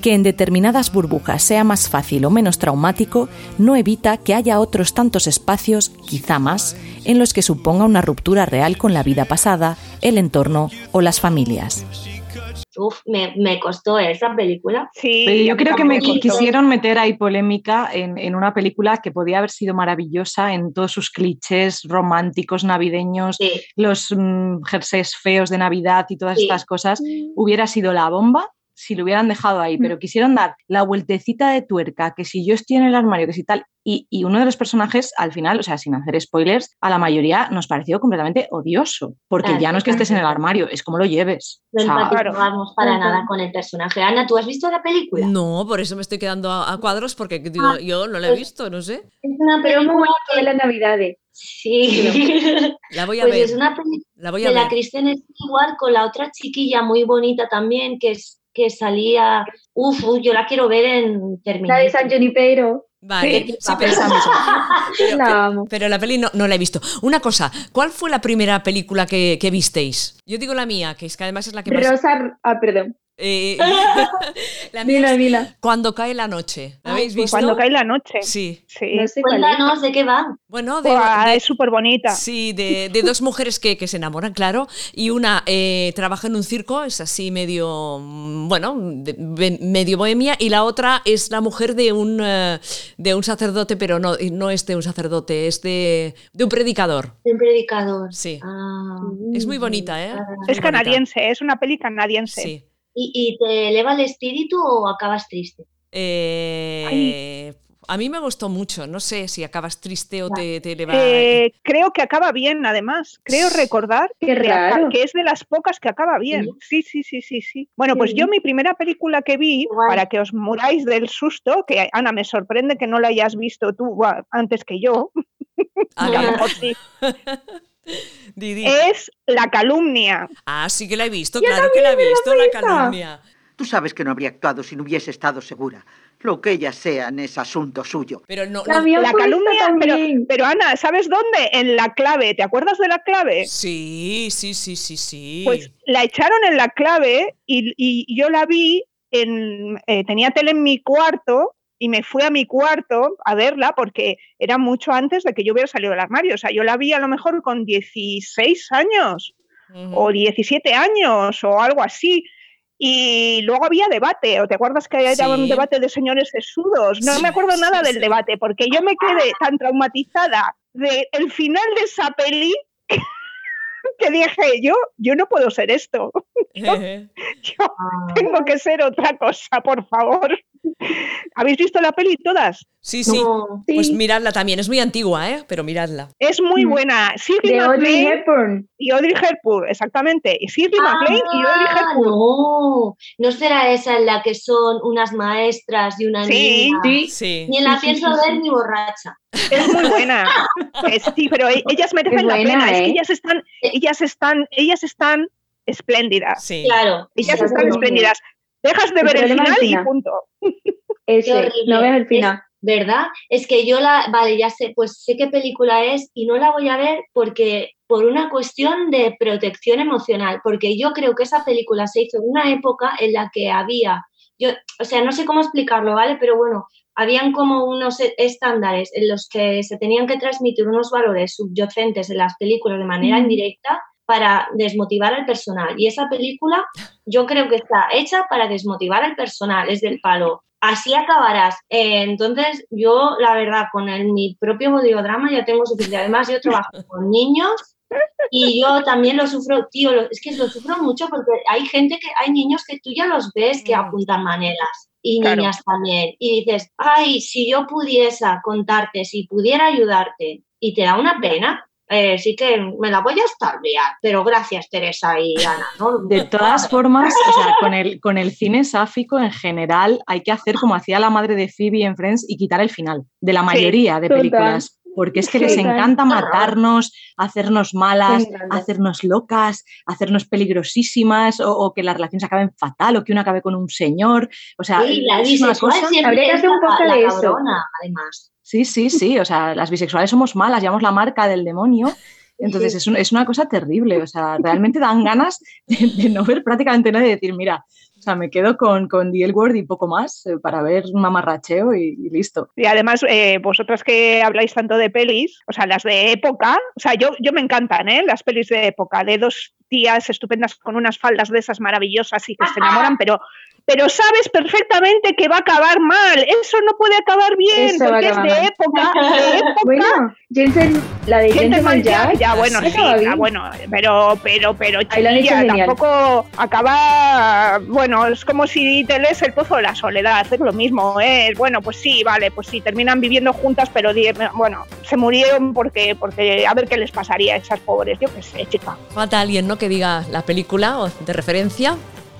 Que en determinadas burbujas sea más fácil o menos traumático no evita que haya otros tantos espacios, quizá más, en los que suponga una ruptura real con la vida pasada, el entorno o las familias. Uf, me, costó esa película. Sí, yo creo que me quisieron meter ahí polémica en, una película que podía haber sido maravillosa en todos sus clichés románticos, navideños, los mm, jerseys feos de Navidad y todas estas cosas. Hubiera sido la bomba si lo hubieran dejado ahí, pero mm. quisieron dar la vueltecita de tuerca, que si yo estoy en el armario, que si tal, y, uno de los personajes, al final, o sea, sin hacer spoilers, a la mayoría nos pareció completamente odioso, porque ya no es que estés en el armario, es como lo lleves. No o para nada con el personaje. Ana, ¿tú has visto la película? No, por eso me estoy quedando a, cuadros, porque ah, yo no la he pues visto, no sé. Es una película de las Navidades. Sí. La voy a pues ver. Es una película la voy a de ver. la Kristen igual con la otra chiquilla muy bonita también, que es que salía, uf, yo la quiero ver en Terminator. La de San Junipero. Vale, sí, pero, [laughs] pero, la peli no, la he visto. Una cosa, ¿cuál fue la primera película que, visteis? Yo digo la mía, que es que además es la que Rosa, ah, perdón. Eh, [laughs] la mía es. Cuando cae la noche. ¿La Ay, habéis pues visto? Cuando cae la noche. Sí. Sí. No sé. Cuéntanos de qué va. Bueno, de, Buah, de- es súper bonita. Sí, de, de dos mujeres que, que se enamoran, claro, y una eh, trabaja en un circo, es así medio, mm, bueno, de- de- medio bohemia, y la otra es la mujer de un, eh, de un sacerdote, pero no, no es de un sacerdote, es de, de un predicador. De un predicador. Sí. Ah. Es muy bonita, ¿eh? Muy Es bonita. canadiense, es una peli canadiense. Sí. ¿Y, y te eleva el espíritu o acabas triste? Eh, a mí me gustó mucho, no sé si acabas triste o te, te eleva... Eh, creo que acaba bien, además. Creo recordar que, que es de las pocas que acaba bien. Sí, sí, sí, sí, sí. Bueno, pues Sí. yo mi primera película que vi, Guay. para que os muráis del susto, que Ana me sorprende que no la hayas visto tú antes que yo, A [laughs] que a lo mejor sí, [laughs] es La calumnia. Ah, sí que la he visto, claro que la he visto, la calumnia. Tú sabes que no habría actuado si no hubiese estado segura. Lo que ellas sean es asunto suyo. Pero no, La no- calumnia, pero, también. pero Ana, ¿sabes dónde? En la clave. ¿Te acuerdas de la clave? Sí, sí, sí, sí, sí. Pues la echaron en la clave y, y yo la vi, en, eh, tenía tele en mi cuarto y me fui a mi cuarto a verla porque era mucho antes de que yo hubiera salido del armario. O sea, yo la vi a lo mejor con 16 años o 17 años o algo así. Y luego había debate, ¿o te acuerdas que había un Sí. debate de señores sesudos? No Sí, me acuerdo sí, nada del debate, porque yo me quedé tan traumatizada del final de esa peli [laughs] que dije, yo, yo no puedo ser esto. [laughs] [laughs] Yo tengo que ser otra cosa, por favor. ¿Habéis visto la peli todas? Sí, sí. No. Pues Sí, miradla también, es muy antigua, ¿eh? Pero miradla. Es muy Mm. buena. Shirley de Audrey Hepburn. y Audrey Hepburn, exactamente. Y Shirley MacLaine y Audrey Ah, Hepburn. no, no será esa en la que son unas maestras y una Sí, niña. Sí, Sí. Ni la Sí, pienso sí, ver sí. ni borracha. Es muy buena. [laughs] Es- sí, pero e- ellas merecen Es la buena, pena. Es que ¿eh? ellas están, ellas están, ellas están espléndidas. Sí. Claro. Ellas Sí, están espléndidas. Dejas de El ver el es final el y final. punto. [laughs] Ese. No ves el Es- final. ¿Verdad? Es que yo la, vale, ya sé, pues sé qué película es y no la voy a ver porque por una cuestión de protección emocional, porque yo creo que esa película se hizo en una época en la que había, yo, o sea, no sé cómo explicarlo, ¿vale? Pero bueno, habían como unos estándares en los que se tenían que transmitir unos valores subyacentes en las películas de manera Mm. indirecta para desmotivar al personal. Y esa película yo creo que está hecha para desmotivar al personal, es del palo. Así acabarás. Eh, entonces, yo, la verdad, con el, mi propio audiodrama ya tengo suficiente. Además, yo trabajo con niños y yo también lo sufro, tío, lo- es que lo sufro mucho porque hay gente que, hay niños que tú ya los ves que Mm. apuntan maneras y Claro. niñas también. Y dices, ay, si yo pudiese contarte, si pudiera ayudarte y te da una pena, eh, sí que me la voy a estalviar. Pero gracias, Teresa y Ana. ¿no? De todas formas, o sea, [laughs] con el, con el cine sáfico en general hay que hacer como hacía la madre de Phoebe en Friends y quitar el final de la mayoría de películas. Porque es que les encanta matarnos, hacernos malas, hacernos locas, hacernos peligrosísimas o, o que las relaciones acaben fatal o que una acabe con un señor. O sea, Sí, la es una cosa. siempre Habría que es hacer un la- poco la de eso. cabrona, además. Sí, sí, sí. O sea, las bisexuales somos malas, llevamos la marca del demonio. Entonces Sí. es, un- es una cosa terrible. O sea, realmente dan ganas de, de no ver prácticamente nada y decir, mira, sea, me quedo con, con The L y poco más eh, para ver mamarracheo y, y listo. Y además, eh, vosotras que habláis tanto de pelis, o sea, las de época, o sea, yo, yo me encantan, ¿eh? Las pelis de época, de dos tías estupendas con unas faldas de esas maravillosas y que se enamoran, pero, pero sabes perfectamente que va a acabar mal. Eso no puede acabar bien, Eso porque es de mal. época, [laughs] de época. Bueno, Jensen, la de Jack, Jack. ya bueno, sí ya bueno, pero, pero, pero, chiquilla, tampoco acaba, bueno, es como si te lees el pozo de la soledad, es lo mismo, ¿eh? Bueno, pues sí, vale, pues sí, terminan viviendo juntas, pero bueno, se murieron porque, porque a ver qué les pasaría a esas pobres, yo qué sé, chica. Falta alguien, ¿no? Que diga la película o de referencia.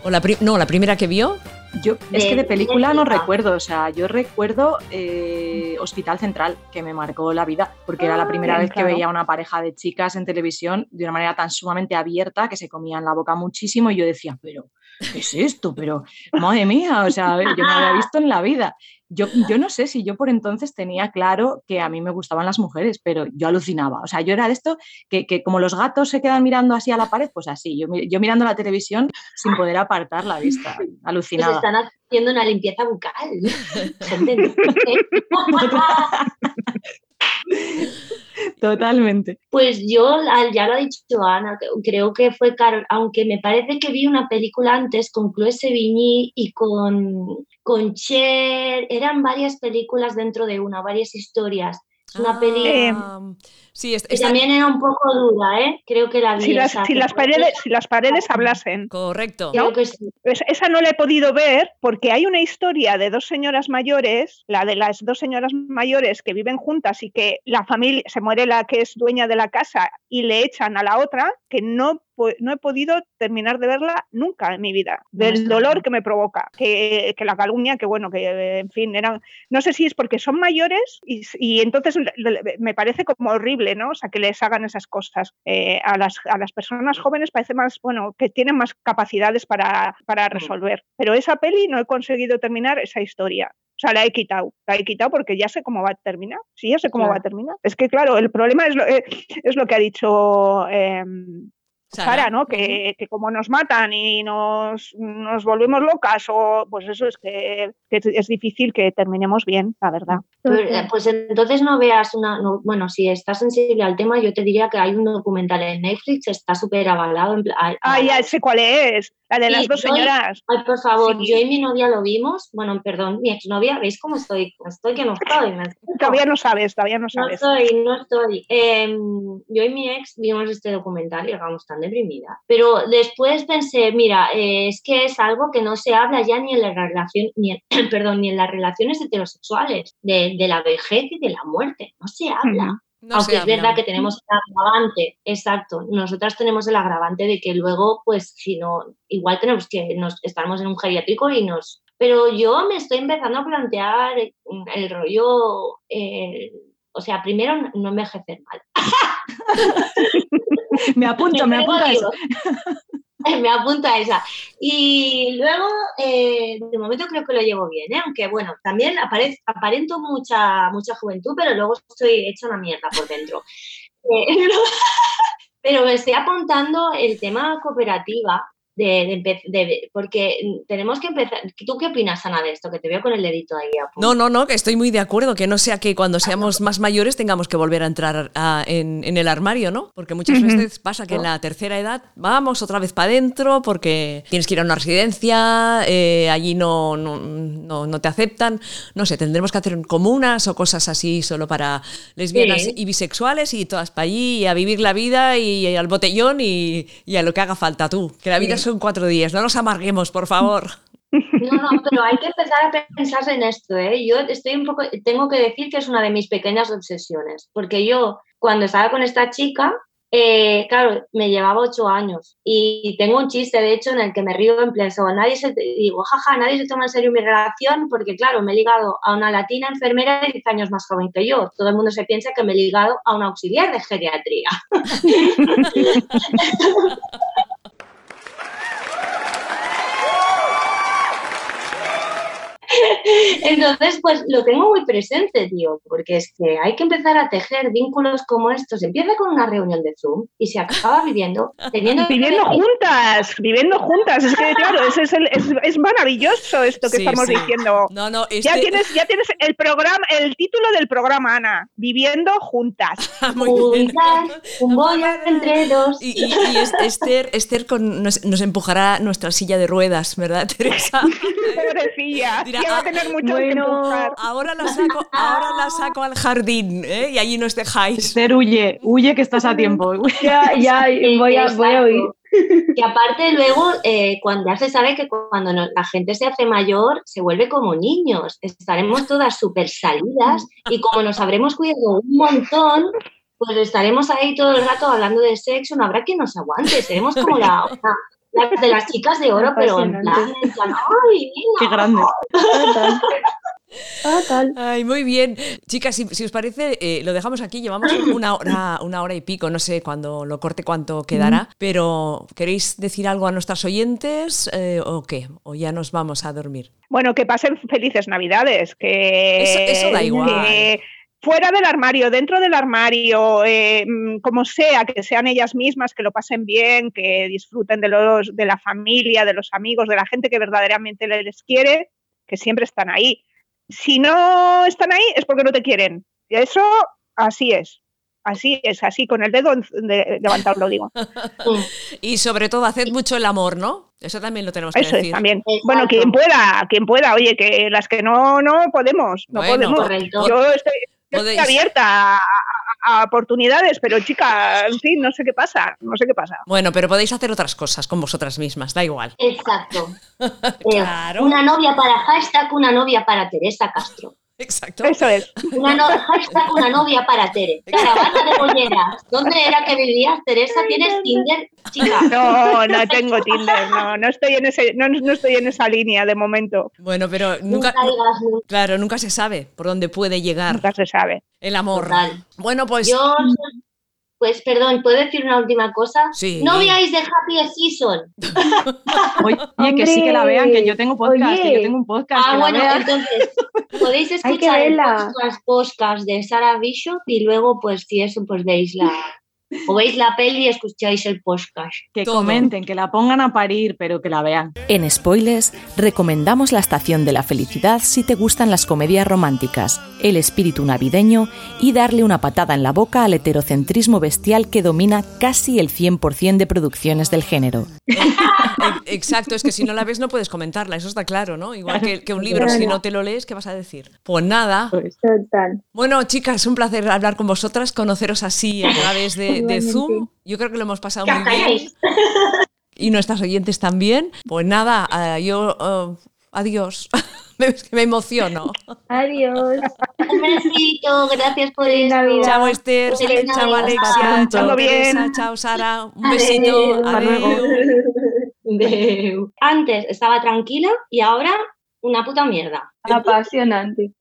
O la no, la primera que vio. Yo es que de película no de recuerdo, o sea, yo recuerdo eh, Hospital Central, que me marcó la vida, porque era la Ah, primera vez que veía una pareja de chicas en televisión de una manera tan sumamente abierta que se comían la boca muchísimo y yo decía, pero, ¿qué es esto? Pero, madre mía, o sea, yo no había visto en la vida. Yo, yo no sé si yo por entonces tenía claro que a mí me gustaban las mujeres, pero yo alucinaba. O sea, yo era de esto que, que como los gatos se quedan mirando así a la pared, pues así, yo, yo mirando la televisión sin poder apartar la vista. [laughs] Pues están haciendo una limpieza bucal. [laughs] [laughs] Totalmente. Pues yo, ya lo ha dicho Ana, creo que fue Carol, aunque me parece que vi una película antes con Chloe Sevigny y con, con Cher, eran varias películas dentro de una, varias historias. Es una película... Ah, Sí, también era un poco dura, ¿eh? Creo que la si las, si las paredes, si las paredes hablasen. Correcto. Pues esa no la he podido ver porque hay una historia de dos señoras mayores, la de las dos señoras mayores que viven juntas y que la familia, se muere la que es dueña de la casa y le echan a la otra, que no no he podido terminar de verla nunca en mi vida, del dolor que me provoca, que, que, la calumnia, que bueno, que en fin, eran, no sé si es porque son mayores y, y entonces me parece como horrible ¿no? O sea, que les hagan esas cosas. Eh, a, las, a las personas jóvenes parece más, bueno, que tienen más capacidades para, para resolver. Pero esa peli no he conseguido terminar esa historia. O sea, la he quitado. La he quitado porque ya sé cómo va a terminar. Sí, ya sé cómo va a terminar. Es que, claro, el problema es lo, eh, es lo que ha dicho eh, Sara, ¿no? Que, que, como nos matan y nos, nos, volvemos locas, o pues eso es que, que, es difícil que terminemos bien, la verdad. Pues entonces no veas una. bueno, si estás sensible al tema, yo te diría que hay un documental en Netflix, está súper avalado. En, ah, ya sé cuál es. La de las dos señoras. Ay, por favor, yo y mi novia lo vimos. Bueno, perdón, mi exnovia, ¿veis cómo estoy? Estoy que no estoy. [laughs] Todavía no sabes, todavía no sabes. No estoy, no estoy. Em, yo y mi ex vimos este documental y acabamos tan deprimida. Pero después pensé, mira, eh, es que es algo que no se habla ya ni en la relación, ni [clears throat] perdón, ni en las relaciones heterosexuales, de, de, la vejez y de la muerte. No se habla. Aunque es verdad que tenemos el agravante, exacto, nosotras tenemos el agravante de que luego, pues, si no, igual tenemos que, nos, estamos en un geriátrico y nos... Pero yo me estoy empezando a plantear el rollo, o sea, primero no envejecer mal. [laughs] me apunto, me apunto eso. [laughs] me apunta a esa. Y luego, eh, de momento creo que lo llevo bien, ¿eh? aunque bueno, también aparento mucha, mucha juventud, pero luego estoy hecha una mierda por dentro. [laughs] Eh, [laughs] pero me estoy apuntando el tema cooperativa, de, de, porque tenemos que empezar. ¿Tú qué opinas, Ana, de esto? Que te veo con el dedito ahí. no, no, no, que estoy muy de acuerdo. Que no sea que cuando seamos más mayores tengamos que volver a entrar en, el armario, ¿no? Porque muchas veces pasa que en la tercera edad vamos otra vez para adentro porque tienes que ir a una residencia, eh, allí no, no, no, te aceptan. No sé, tendremos que hacer comunas o cosas así solo para lesbianas y bisexuales y todas para allí y a vivir la vida y, al botellón y, a lo que haga falta tú. Que la vida es son cuatro días, no nos amarguemos, por favor. No, no, pero hay que empezar a pensar en esto, ¿eh? Yo estoy un poco, tengo que decir que es una de mis pequeñas obsesiones, porque yo cuando estaba con esta chica, eh, claro, me llevaba ocho años y tengo un chiste, de hecho, en el que me río en plan, nadie se, digo, jaja, nadie se toma en serio mi relación porque, claro, me he ligado a una latina enfermera de 10 años más joven que yo. Todo el mundo se piensa que me he ligado a una auxiliar de geriatría. [laughs] [laughs] Entonces, pues lo tengo muy presente, tío, porque es que hay que empezar a tejer vínculos como estos. Empieza con una reunión de Zoom y se acaba viviendo, teniendo... [laughs] Viviendo juntas, viviendo juntas. Es que, claro, es, es, es, maravilloso esto que estamos diciendo. No, no, ya, este tienes, ya tienes el programa, el título del programa, Ana, Viviendo juntas. [laughs] juntas, un entre dos. Y, y, Esther, Esther con, nos, nos, empujará nuestra silla de ruedas, ¿verdad, Teresa? Pobrecilla va a tener mucho bueno, Ahora la saco, ahora la saco al jardín ¿eh? y allí nos dejáis. Ser huye, huye que estás a tiempo. [laughs] ya, [laughs] ya, voy a, voy a oír. Y aparte luego, eh, cuando ya se sabe que cuando la gente se hace mayor, se vuelve como niños. Estaremos todas súper salidas y como nos habremos cuidado un montón, pues estaremos ahí todo el rato hablando de sexo, no habrá quien nos aguante, seremos como la, [laughs] de las chicas de oro, pero en plan, ¡ay! ¡Qué grande! Ah, tal. [laughs] Ay, muy bien. Chicas, si, si os parece, eh, lo dejamos aquí. Llevamos [laughs] una hora, una hora y pico. No sé cuando lo corte cuánto quedará. Pero, ¿queréis decir algo a nuestras oyentes eh, o qué? ¿O ya nos vamos a dormir? Bueno, que pasen felices Navidades, que... Eso- eso da igual. que fuera del armario, dentro del armario, eh, mm, como sea, que sean ellas mismas, que lo pasen bien, que disfruten de, los, de la familia, de los amigos, de la gente que verdaderamente les quiere, que siempre están ahí. Si no están ahí es porque no te quieren. Y eso así es. Así es, así con el dedo de- levantado lo digo. [laughs] Y sobre todo, haced mucho el amor, ¿no? Eso también lo tenemos que Eso es también. Exacto. Bueno, quien pueda, quien pueda, oye, que las que no, no podemos, no Bueno, podemos. correcto. Yo estoy, yo estoy abierta a, a- a oportunidades, pero chica, en fin, no sé qué pasa, no sé qué pasa. Bueno, pero podéis hacer otras cosas con vosotras mismas, da igual. Exacto. [laughs] Eh, Claro. Una novia para hashtag, una novia para Teresa Castro. Exacto. Eso es. Una no- hashtag, una novia para Tere. Caravana de bolleras. ¿Dónde era que vivías, Teresa? ¿Tienes Tinder, chica? No, no tengo Tinder, no, no estoy en ese, no, no estoy en esa línea de momento. Bueno, pero nunca, Nunca digas nunca. claro, nunca se sabe por dónde puede llegar Nunca se sabe. el amor. Total. Bueno, pues Yo, pues perdón, ¿puedo decir una última cosa? Sí. No veáis The Happy Season. [laughs] Oye, que sí que la vean, que yo tengo podcast, que yo tengo un podcast, Ah, que bueno, la entonces [laughs] podéis escuchar verla. podcast, podcast de Sarah Bishop y luego, pues si eso, pues veis la o veis la peli y escucháis el podcast. Que Todo. comenten, que la pongan a parir, pero que la vean. En Spoilers, recomendamos La Estación de la Felicidad si te gustan las comedias románticas, el espíritu navideño y darle una patada en la boca al heterocentrismo bestial que domina casi el 100% de producciones del género. e- exacto, es que si no la ves no puedes comentarla, eso está claro, ¿no? Igual que, que un libro, si no te lo lees, ¿qué vas a decir? Pues nada. Pues, Total. Bueno, chicas, un placer hablar con vosotras, conoceros así a través de, de. Zoom. Yo creo que lo hemos pasado muy bien. [laughs] Y nuestras oyentes también. Pues nada, ah, yo... ah, adiós. [laughs] Me emociono. Adiós. Un besito, gracias por esto. Navidad. Chao Esther, chao. Alexia, chao. Teresa, chao Sara. Un Adiós. besito. Hasta luego. Adiós. Antes estaba tranquila y ahora una puta mierda. Apasionante.